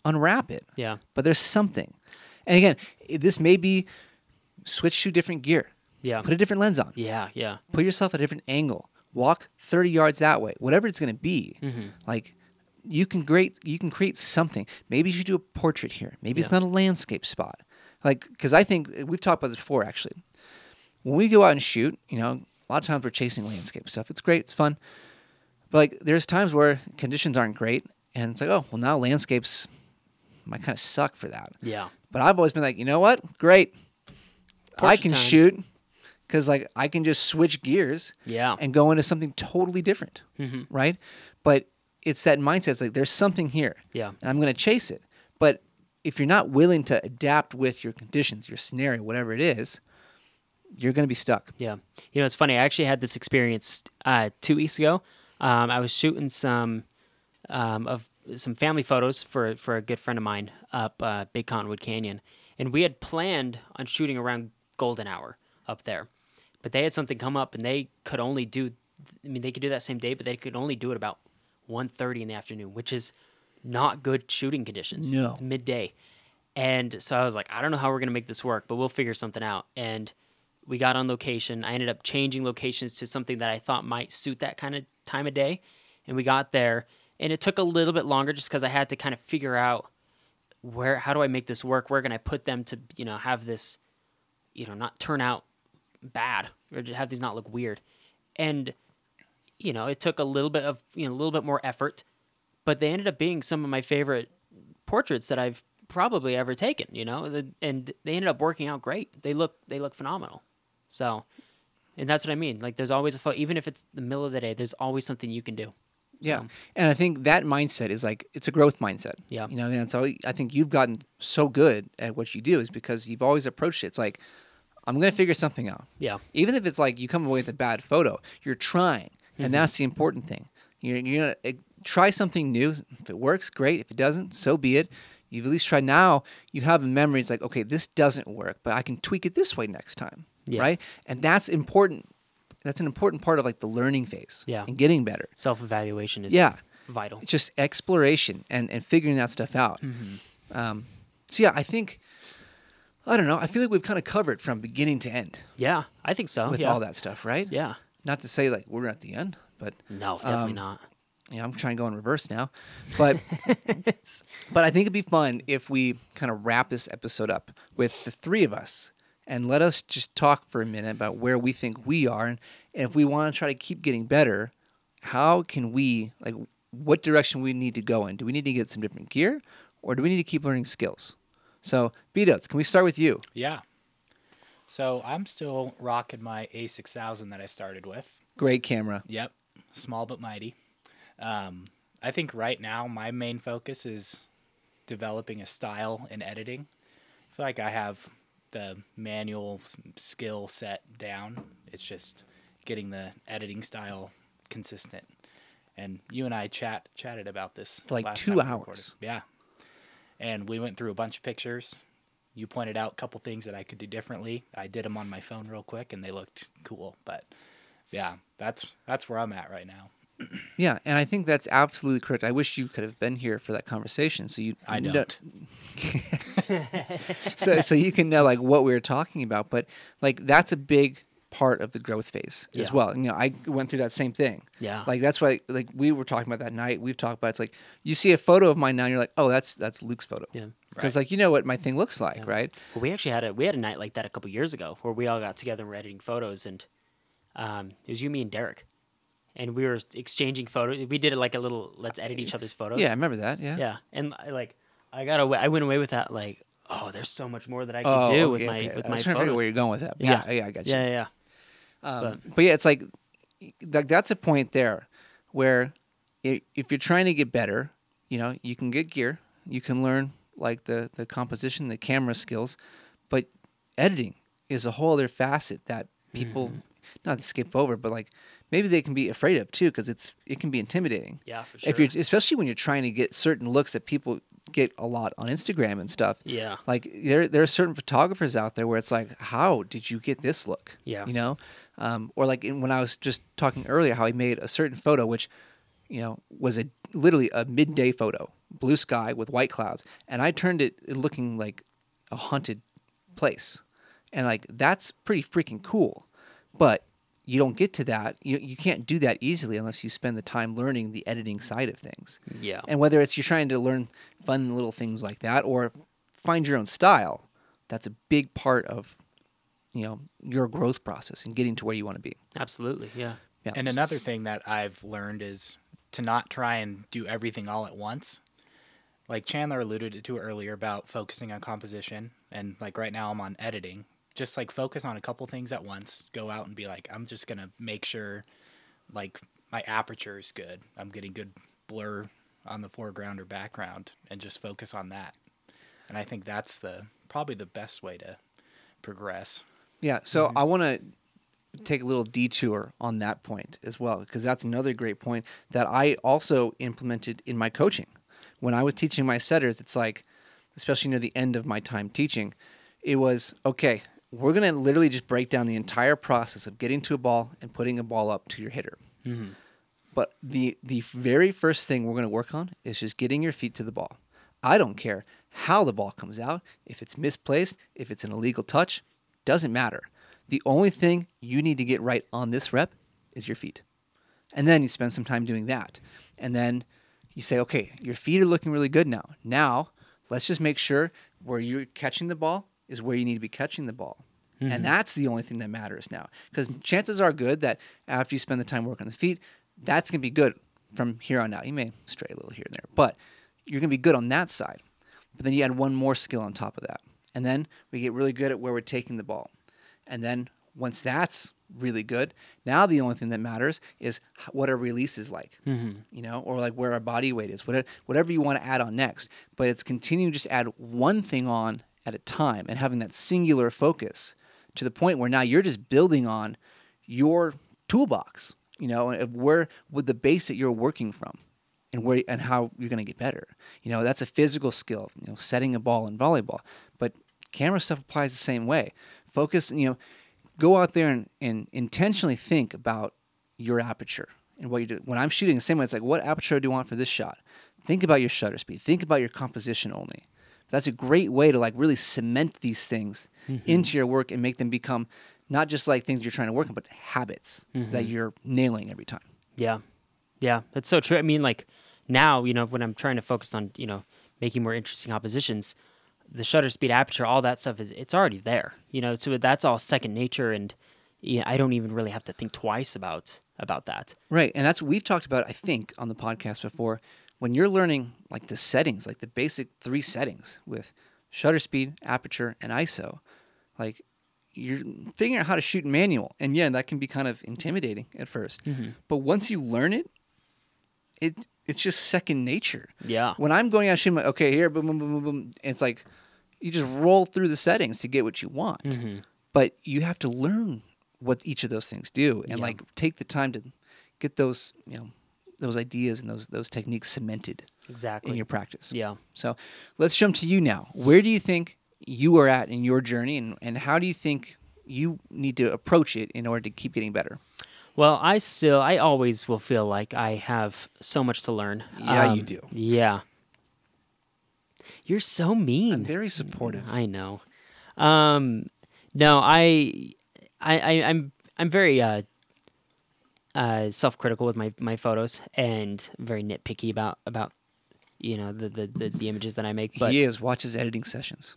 unwrap it. Yeah. But there's something. And again, this may be switch to different gear. Yeah. Put a different lens on Yeah, yeah. put yourself at a different angle walk 30 yards that way whatever it's going to be Mm-hmm. like you can create you can create something maybe you should do a portrait here maybe it's not a landscape spot like because i think we've talked about this before actually when we go out and shoot you know a lot of times we're chasing landscape stuff it's great it's fun but like there's times where conditions aren't great and it's like oh well now landscapes might kind of suck for that Yeah. but I've always been like, you know what? Great. I can time. shoot. because like I can just switch gears Yeah. and go into something totally different, Mhm. right? But it's that mindset. It's like there's something here, Yeah. and I'm going to chase it. But if you're not willing to adapt with your conditions, your scenario, whatever it is, you're going to be stuck. Yeah. You know, it's funny. I actually had this experience uh, two weeks ago. Um, I was shooting some um, of some family photos for for a good friend of mine up uh, Big Cottonwood Canyon, and we had planned on shooting around golden hour up there, but they had something come up, and they could only do. I mean, they could do that same day, but they could only do it about 1.30 in the afternoon, which is not good shooting conditions. No. It's midday. And so I was like, I don't know how we're going to make this work, but we'll figure something out. And we got on location. I ended up changing locations to something that I thought might suit that kind of time of day. And we got there, and it took a little bit longer just because I had to kind of figure out where, how do I make this work? Where can I put them to, you know, have this, you know, not turn out bad or have these not look weird. And, you know, it took a little bit of, you know, a little bit more effort, but they ended up being some of my favorite portraits that I've probably ever taken, you know, and they ended up working out great. They look, they look phenomenal. So, and that's what I mean. Like, there's always a even if it's the middle of the day, there's always something you can do. Yeah, So- and I think that mindset is like it's a growth mindset. Yeah. you know, and so. I think you've gotten so good at what you do is because you've always approached it. It's like I'm going to figure something out. Yeah. Even if it's like you come away with a bad photo, you're trying, and mm-hmm. that's the important thing. You're, you're gonna try something new. If it works, great. If it doesn't, so be it. You've at least tried. Now you have a memory. It's like, okay, this doesn't work, but I can tweak it this way next time, Yeah. right? And that's important. That's an important part of like the learning phase. Yeah. and getting better. Self evaluation is Yeah, vital. it's just exploration and, and figuring that stuff out. Mm-hmm. Um, so yeah, I think I don't know. I feel like we've kind of covered from beginning to end Yeah, I think so. with yeah. all that stuff, right? Yeah. Not to say like we're at the end, but No, definitely Um, not. yeah, I'm trying to go in reverse now. But *laughs* but I think it'd be fun if we kind of wrap this episode up with the three of us and let us just talk for a minute about where we think we are and, and if we want to try to keep getting better, how can we like what direction we need to go in? Do we need to get some different gear or do we need to keep learning skills? So, Bdotes, can we start with you? Yeah. So I'm still rocking my A6000 that I started with. Great camera. Yep, small but mighty. Um, I think right now my main focus is developing a style in editing. I feel like I have the manual skill set down. It's just getting the editing style consistent. And you and I chat chatted about this For like two time we recorded. hours. Yeah, and we went through a bunch of pictures. You pointed out a couple things that I could do differently. I did them on my phone real quick, and they looked cool. But yeah, that's that's where I'm at right now. *clears throat* Yeah, and I think that's absolutely correct. I wish you could have been here for that conversation so you I don't. *laughs* so so you can know like what we were talking about but like that's a big part of the growth phase as Yeah. well you know i went through that same thing Yeah. like that's why like we were talking about that night we've talked about it's like you see a photo of mine now and you're like oh that's that's luke's photo Yeah. because Right. like you know what my thing looks like Yeah. right Well, we actually had a we had a night like that a couple years ago where we all got together and were editing photos, and um, it was you, me, and Derek, and we were exchanging photos. We did it like a little let's edit each other's photos. yeah i remember that yeah yeah, and like I got away. I went away with that like oh, there's so much more that I can oh, do with my okay. with I my was trying to figure photos. where you're going with that yeah Yeah. yeah, i got you yeah, yeah. Um, but, yeah, it's like, like that's a point there where i if you're trying to get better, you know, you can get gear, you can learn like the the composition, the camera skills, but editing is a whole other facet that people not to skip over, but like maybe they can be afraid of too because it's it can be intimidating. Yeah, for sure. If you're especially when you're trying to get certain looks that people get a lot on Instagram and stuff. yeah, Like there, there are certain photographers out there where it's like, how did you get this look? Yeah. you know, um, or like in, when I was just talking earlier, how he made a certain photo, which, you know, was a literally a midday photo, blue sky with white clouds, and I turned it looking like a haunted place, and like that's pretty freaking cool, but you don't get to that. You you can't do that easily unless you spend the time learning the editing side of things. yeah, And whether it's you're trying to learn fun little things like that or find your own style, that's a big part of you know your growth process and getting to where you want to be. absolutely. Yeah, Yeah. And another thing that I've learned is to not try and do everything all at once. Like Chandler alluded to earlier about focusing on composition, and like right now I'm on editing, just like focus on a couple things at once. Go out and be like, I'm just gonna make sure, like my aperture is good. I'm getting good blur on the foreground or background, and just focus on that. And I think that's the probably the best way to progress. Yeah. So mm-hmm. I want to take a little detour on that point as well, because that's another great point that I also implemented in my coaching. When I was teaching my setters, it's like, especially near the end of my time teaching, it was okay, we're going to literally just break down the entire process of getting to a ball and putting a ball up to your hitter. Mm-hmm. But the the very first thing we're going to work on is just getting your feet to the ball. I don't care how the ball comes out, if it's misplaced, if it's an illegal touch, doesn't matter. The only thing you need to get right on this rep is your feet. And then you spend some time doing that. And then you say, okay, your feet are looking really good now. Now, let's just make sure where you're catching the ball is where you need to be catching the ball. And mm-hmm. that's the only thing that matters now. Because chances are good that after you spend the time working on the feet, that's going to be good from here on out. You may stray a little here and there, but you're going to be good on that side. But then you add one more skill on top of that. And then we get really good at where we're taking the ball. And then once that's really good, now the only thing that matters is what our release is like, mm-hmm. you know, or like where our body weight is, whatever, whatever you want to add on next. But it's continuing to just add one thing on at a time and having that singular focus to the point where now you're just building on your toolbox, you know, and where with the base that you're working from and where and how you're going to get better. You know, that's a physical skill, you know, setting a ball in volleyball. But camera stuff applies the same way. Focus, you know, go out there and, and intentionally think about your aperture and what you do. When I'm shooting the same way, it's like, what aperture do you want for this shot? Think about your shutter speed. Think about your composition only. That's a great way to like really cement these things mm-hmm. into your work and make them become not just like things you're trying to work on, but habits that mm-hmm. you're nailing every time. Yeah. Yeah, that's so true. I mean, like now, you know, when I'm trying to focus on, you know, making more interesting compositions, the shutter speed, aperture, all that stuff is it's already there. You know, so that's all second nature, and yeah, I don't even really have to think twice about about that. Right. And that's what we've talked about, I think, on the podcast before. When you're learning like the settings, like the basic three settings with shutter speed, aperture, and ISO, like you're figuring out how to shoot manual. And yeah, that can be kind of intimidating at 1st mm-hmm. But once you learn it, it it's just second nature. Yeah. When I'm going out shooting, like, okay, here, boom, boom, boom, boom, boom. It's like you just roll through the settings to get what you want. Mm-hmm. But you have to learn what each of those things do and Yeah. like take the time to get those, you know, those ideas and those those techniques cemented Exactly. in your practice. yeah. So let's jump to you now. Where do you think you are at in your journey and, and how do you think you need to approach it in order to keep getting better? Well, I still, I always will feel like I have so much to learn. Yeah, you do. Yeah. You're so mean. I'm very supportive. I know. Um, no, I, I, I I'm, I'm very uh, uh, self-critical with my my photos and very nitpicky about about you know the the the, the images that I make. But he is watches editing sessions.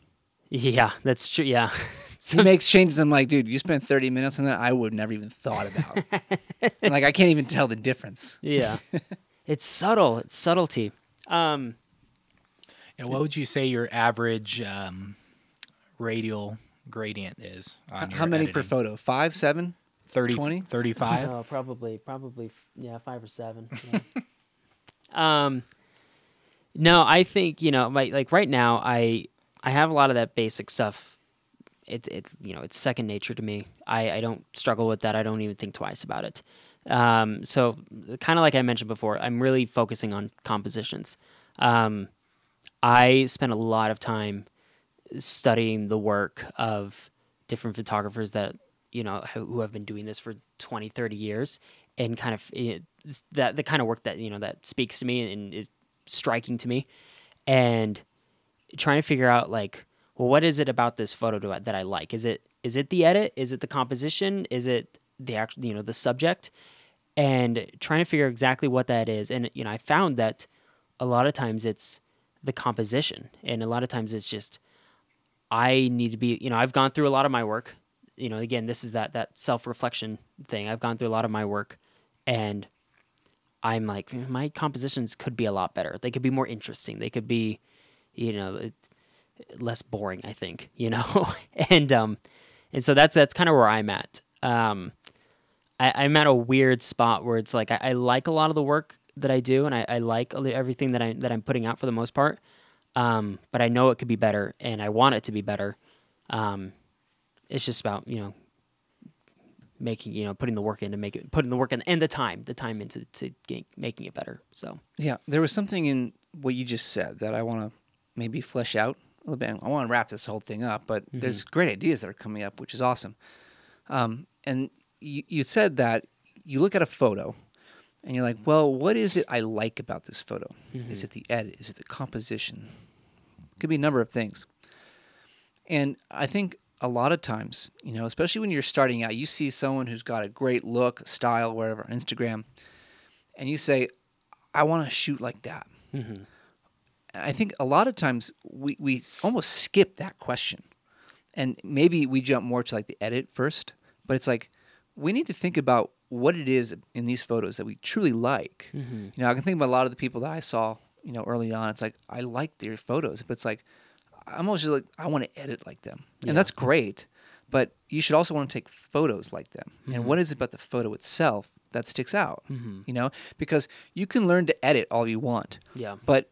yeah, that's true. Yeah. *laughs* He makes changes. I'm like, dude, you spent 30 minutes on that. I would never even thought about. *laughs* Like, I can't even tell the difference. yeah. *laughs* it's subtle. It's subtlety. Um, And what would you say your average um, radial gradient is on How your many per photo? Five, seven? 30, 20? 35? Oh, probably, probably, yeah, five or seven. yeah. *laughs* um, no, I think you know, like like right now, I I have a lot of that basic stuff. It's it you know it's second nature to me. I I don't struggle with that. I don't even think twice about it. Um, so kind of like I mentioned before, I'm really focusing on compositions. Um, I spend a lot of time studying the work of different photographers that you know who have been doing this for 20 30 years and kind of eh, it, that the kind of work that you know that speaks to me and is striking to me and trying to figure out like well what is it about this photo I, that I like? Is it is it the edit? Is it the composition? Is it the actual you know the subject? And trying to figure out exactly what that is. And you know I found that a lot of times it's the composition and a lot of times it's just I need to be, you know, I've gone through a lot of my work. You know, again, this is that that self-reflection thing. I've gone through a lot of my work and I'm like, "Mm, my compositions could be a lot better. They could be more interesting. They could be, you know, less boring, I think, *laughs* you know. and um and so that's that's kind of where I'm at. Um, I, I'm at a weird spot where it's like I, I like a lot of the work that I do, and I, I like everything that I that I'm putting out for the most part. Um, but I know it could be better, and I want it to be better. Um, it's just about you know making you know putting the work in to make it putting the work in and the time the time into to get, making it better. So Yeah, there was something in what you just said that I want to maybe flesh out a little bit. I want to wrap this whole thing up, but there's great ideas that are coming up, which is awesome. Um, and you, you said that you look at a photo and you're like, well, what is it I like about this photo? Is it the edit? Is it the composition? Could be a number of things. And I think a lot of times, you know, especially when you're starting out, you see someone who's got a great look, style, whatever, on Instagram, and you say, I want to shoot like that. And I think a lot of times we, we almost skip that question. And maybe we jump more to like the edit first, but it's like we need to think about what it is in these photos that we truly like. Mm-hmm. You know, I can think about a lot of the people that I saw, you know, early on. It's like I like their photos, but it's like I'm always just like I want to edit like them, Yeah. and that's great. But you should also want to take photos like them. And what mm-hmm. is it about the photo itself that sticks out? Mm-hmm. You know, because you can learn to edit all you want, yeah, but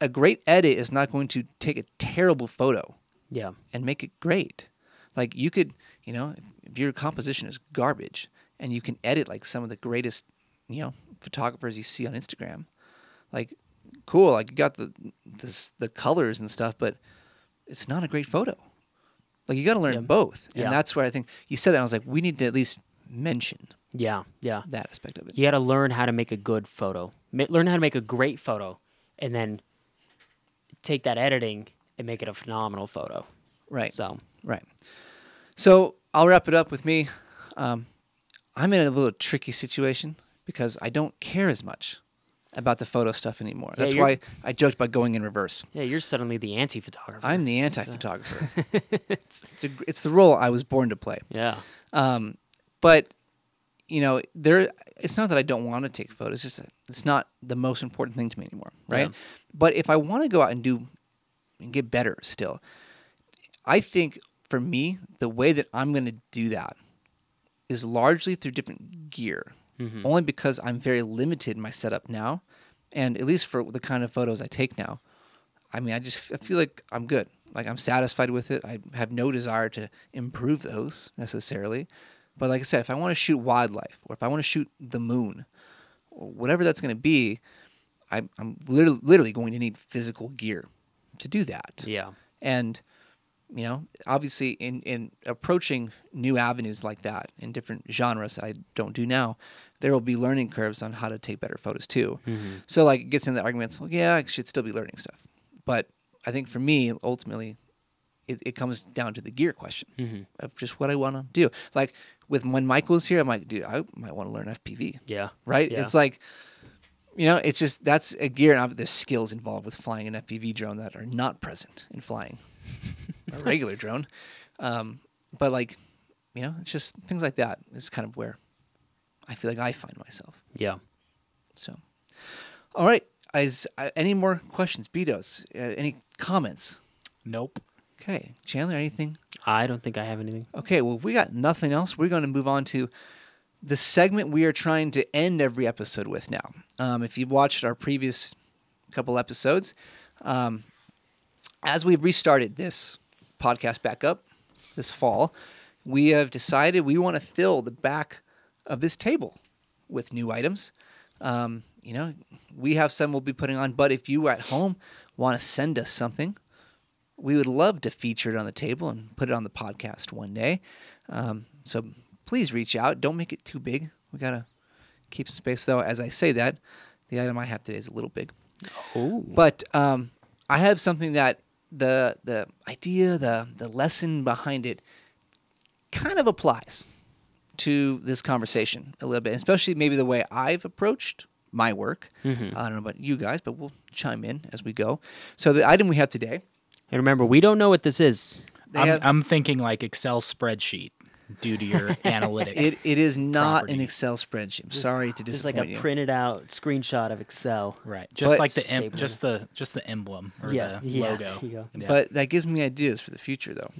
a great edit is not going to take a terrible photo yeah, and make it great. Like you could, you know, if your composition is garbage and you can edit like some of the greatest, you know, photographers you see on Instagram, like cool, like you got the this the colors and stuff, but it's not a great photo. Like you got to learn Yeah. both, and Yeah. that's where I think you said that. I was like, we need to at least mention yeah, yeah. that aspect of it. You got to learn how to make a good photo. Learn how to make a great photo, and then take that editing and make it a phenomenal photo. Right. So Right. So I'll wrap it up with me. Um, I'm in a little tricky situation because I don't care as much about the photo stuff anymore. Yeah, That's why I joked about going in reverse. yeah, you're suddenly the anti-photographer. I'm the anti-photographer. *laughs* it's, the, it's the role I was born to play. yeah, Um, but you know, there. It's not that I don't want to take photos. It's just that it's not the most important thing to me anymore, right? Yeah. But if I want to go out and do and get better still, I think for me the way that I'm going to do that is largely through different gear. Mm-hmm. Only because I'm very limited in my setup now, and at least for the kind of photos I take now, I mean, I just I feel like I'm good. Like I'm satisfied with it. I have no desire to improve those necessarily. But like I said, if I want to shoot wildlife or if I want to shoot the moon, or whatever that's going to be, I, I'm literally, literally going to need physical gear to do that. yeah, And you know, obviously, in in approaching new avenues like that in different genres I don't do now, there will be learning curves on how to take better photos too. So like it gets into the arguments. Well, yeah, I should still be learning stuff, but I think for me, ultimately, it, it comes down to the gear question of just what I want to do. Like with when Michael's here, I'm like, dude, I might want to learn FPV yeah, right? Yeah. It's like, you know, it's just that's a gear, and there's skills involved with flying an FPV drone that are not present in flying *laughs* a regular drone. Um, but like, you know, it's just things like that is kind of where I feel like I find myself. yeah. So, all right, is uh, any more questions, Bdotes? Uh, any comments? Nope. Okay, Chandler, anything? I don't think I have anything. Okay, well, if we got nothing else. We're going to move on to the segment we are trying to end every episode with now. Um, if you've watched our previous couple episodes, um, as we've restarted this podcast back up this fall, we have decided we want to fill the back of this table with new items. Um, you know, we have some we'll be putting on, but if you at home want to send us something, we would love to feature it on the table and put it on the podcast one day. Um, so please reach out. Don't make it too big. We gotta keep space though. As I say that, the item I have today is a little big. Oh, But um, I have something that the the idea, the the lesson behind it, kind of applies to this conversation a little bit, especially maybe the way I've approached my work. Mm-hmm. I don't know about you guys, but we'll chime in as we go. So the item we have today, and remember, we don't know what this is. I'm, have, I'm thinking like Excel spreadsheet due to your *laughs* analytic. it, it is not an. Excel spreadsheet. I'm sorry to disappoint It's like a you. printed out screenshot of Excel. right. Just But like the em- just the just the emblem or Yeah, the yeah, logo. there. Yeah. But that gives me ideas for the future, though.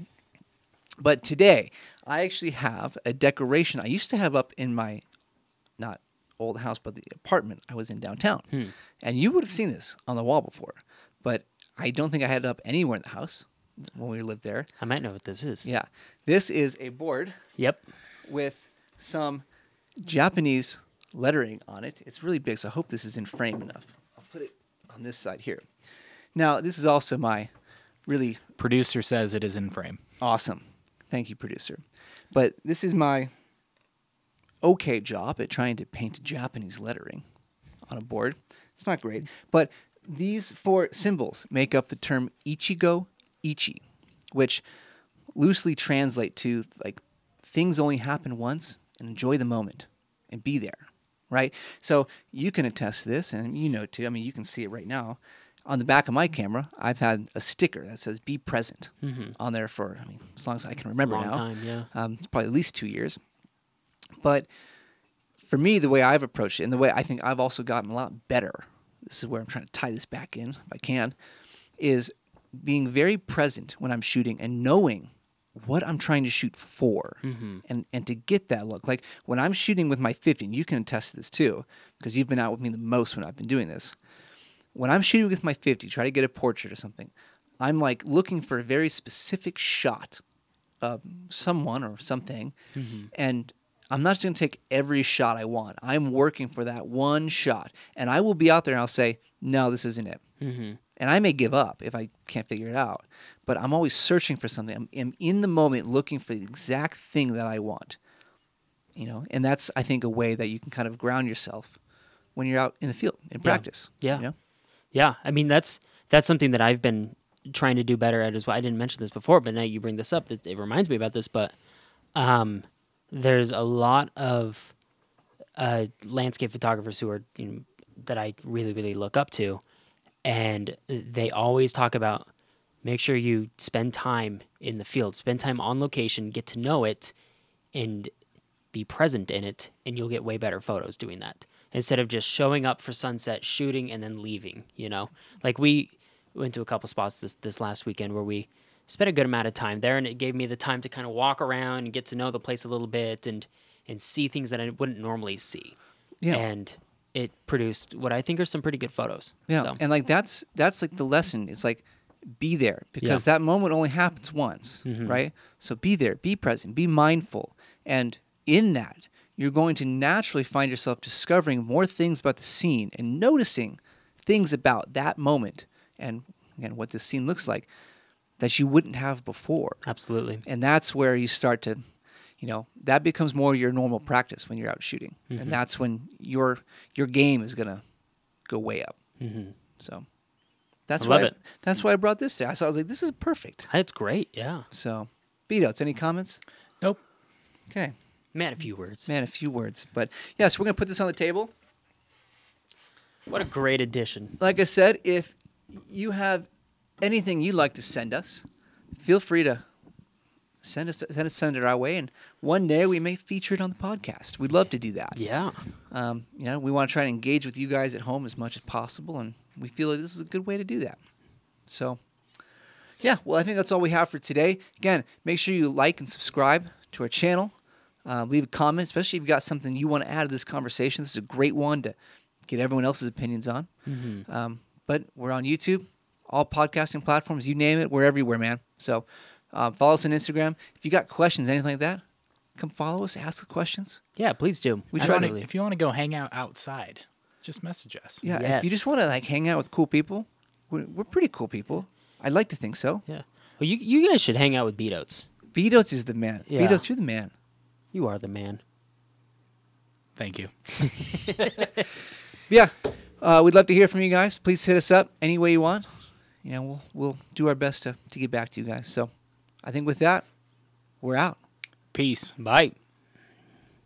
But today, I actually have a decoration I used to have up in my not old house, but the apartment I was in downtown. Hmm. And you would have seen this on the wall before, but I don't think I had it up anywhere in the house when we lived there. I might know what this is. Yeah. This is a board Yep. with some Japanese lettering on it. It's really big, so I hope this is in frame enough. I'll put it on this side here. Now, this is also my really Producer says it is in frame. awesome. Thank you, producer. But this is my okay job at trying to paint Japanese lettering on a board. It's not great, but these four symbols make up the term Ichigo Ichie, which loosely translate to like things only happen once and enjoy the moment and be there, right? So you can attest to this, and you know too. I mean, you can see it right now. On the back of my camera, I've had a sticker that says "Be present" on there for I mean, as long as I can remember Long now. time, yeah. Um, it's probably at least two years. But for me, the way I've approached it, and the way I think I've also gotten a lot better, this is where I'm trying to tie this back in, if I can, is being very present when I'm shooting and knowing what I'm trying to shoot for, and and to get that look. Like when I'm shooting with my 50, and you can attest to this too, because you've been out with me the most when I've been doing this. When I'm shooting with my 50, try to get a portrait or something, I'm like looking for a very specific shot of someone or something, and I'm not just going to take every shot I want. I'm working for that one shot, and I will be out there and I'll say, "No, this isn't it," Mm-hmm. and I may give up if I can't figure it out. But I'm always searching for something. I'm, I'm in the moment looking for the exact thing that I want. You know, and that's I think a way that you can kind of ground yourself when you're out in the field in practice. Yeah. you know? Yeah, I mean that's that's something that I've been trying to do better at as well. I didn't mention this before, but now you bring this up, it, it reminds me about this. But um, there's a lot of uh, landscape photographers who are you know, that I really really look up to, and they always talk about make sure you spend time in the field, spend time on location, get to know it, and be present in it, and you'll get way better photos doing that instead of just showing up for sunset, shooting, and then leaving. You know, like we went to a couple spots this this last weekend where we spent a good amount of time there, and it gave me the time to kind of walk around and get to know the place a little bit and and see things that I wouldn't normally see. Yeah. and it produced what I think are some pretty good photos. Yeah, so, and like that's that's like the lesson. It's like be there because Yeah. that moment only happens once, mm-hmm. right? So be there, be present, be mindful, and in that you're going to naturally find yourself discovering more things about the scene and noticing things about that moment and again what the scene looks like that you wouldn't have before. absolutely. And that's where you start to, you know, that becomes more your normal practice when you're out shooting, Mm-hmm. and that's when your your game is gonna go way up. Mhm. So that's I why love it. that's why I brought this there. So I was like, this is perfect. That's great. Yeah, So, Bdotes, any comments? Nope. Okay, man, a few words. man, a few words, but yes, we're gonna put this on the table. What a great addition. Like I said, if you have anything you'd like to send us, feel free to send us send it send it our way, and one day we may feature it on the podcast. We'd love to do that. Yeah. Um, you know, we want to try to engage with you guys at home as much as possible, and we feel like this is a good way to do that. So, yeah, well, I think that's all we have for today. Again, make sure you like and subscribe to our channel. Uh, leave a comment, especially if you've got something you want to add to this conversation. This is a great one to get everyone else's opinions on. Um, but we're on YouTube, all podcasting platforms, you name it, we're everywhere, man. So um, follow us on Instagram. If you got questions, anything like that, come follow us, ask the questions. Yeah, please do. We If try you to- wanna- If you want to go hang out outside, just message us. Yeah, if you just want to like hang out with cool people, we're, we're pretty cool people. I'd like to think so. Yeah. Well, you you guys should hang out with Bdotes. Bdotes is the man. Yeah. Bdotes, you're the man. You are the man. Thank you. *laughs* Yeah, uh, we'd love to hear from you guys. Please hit us up any way you want. You know, we'll we'll do our best to to get back to you guys. So, I think with that, we're out. Peace. Bye.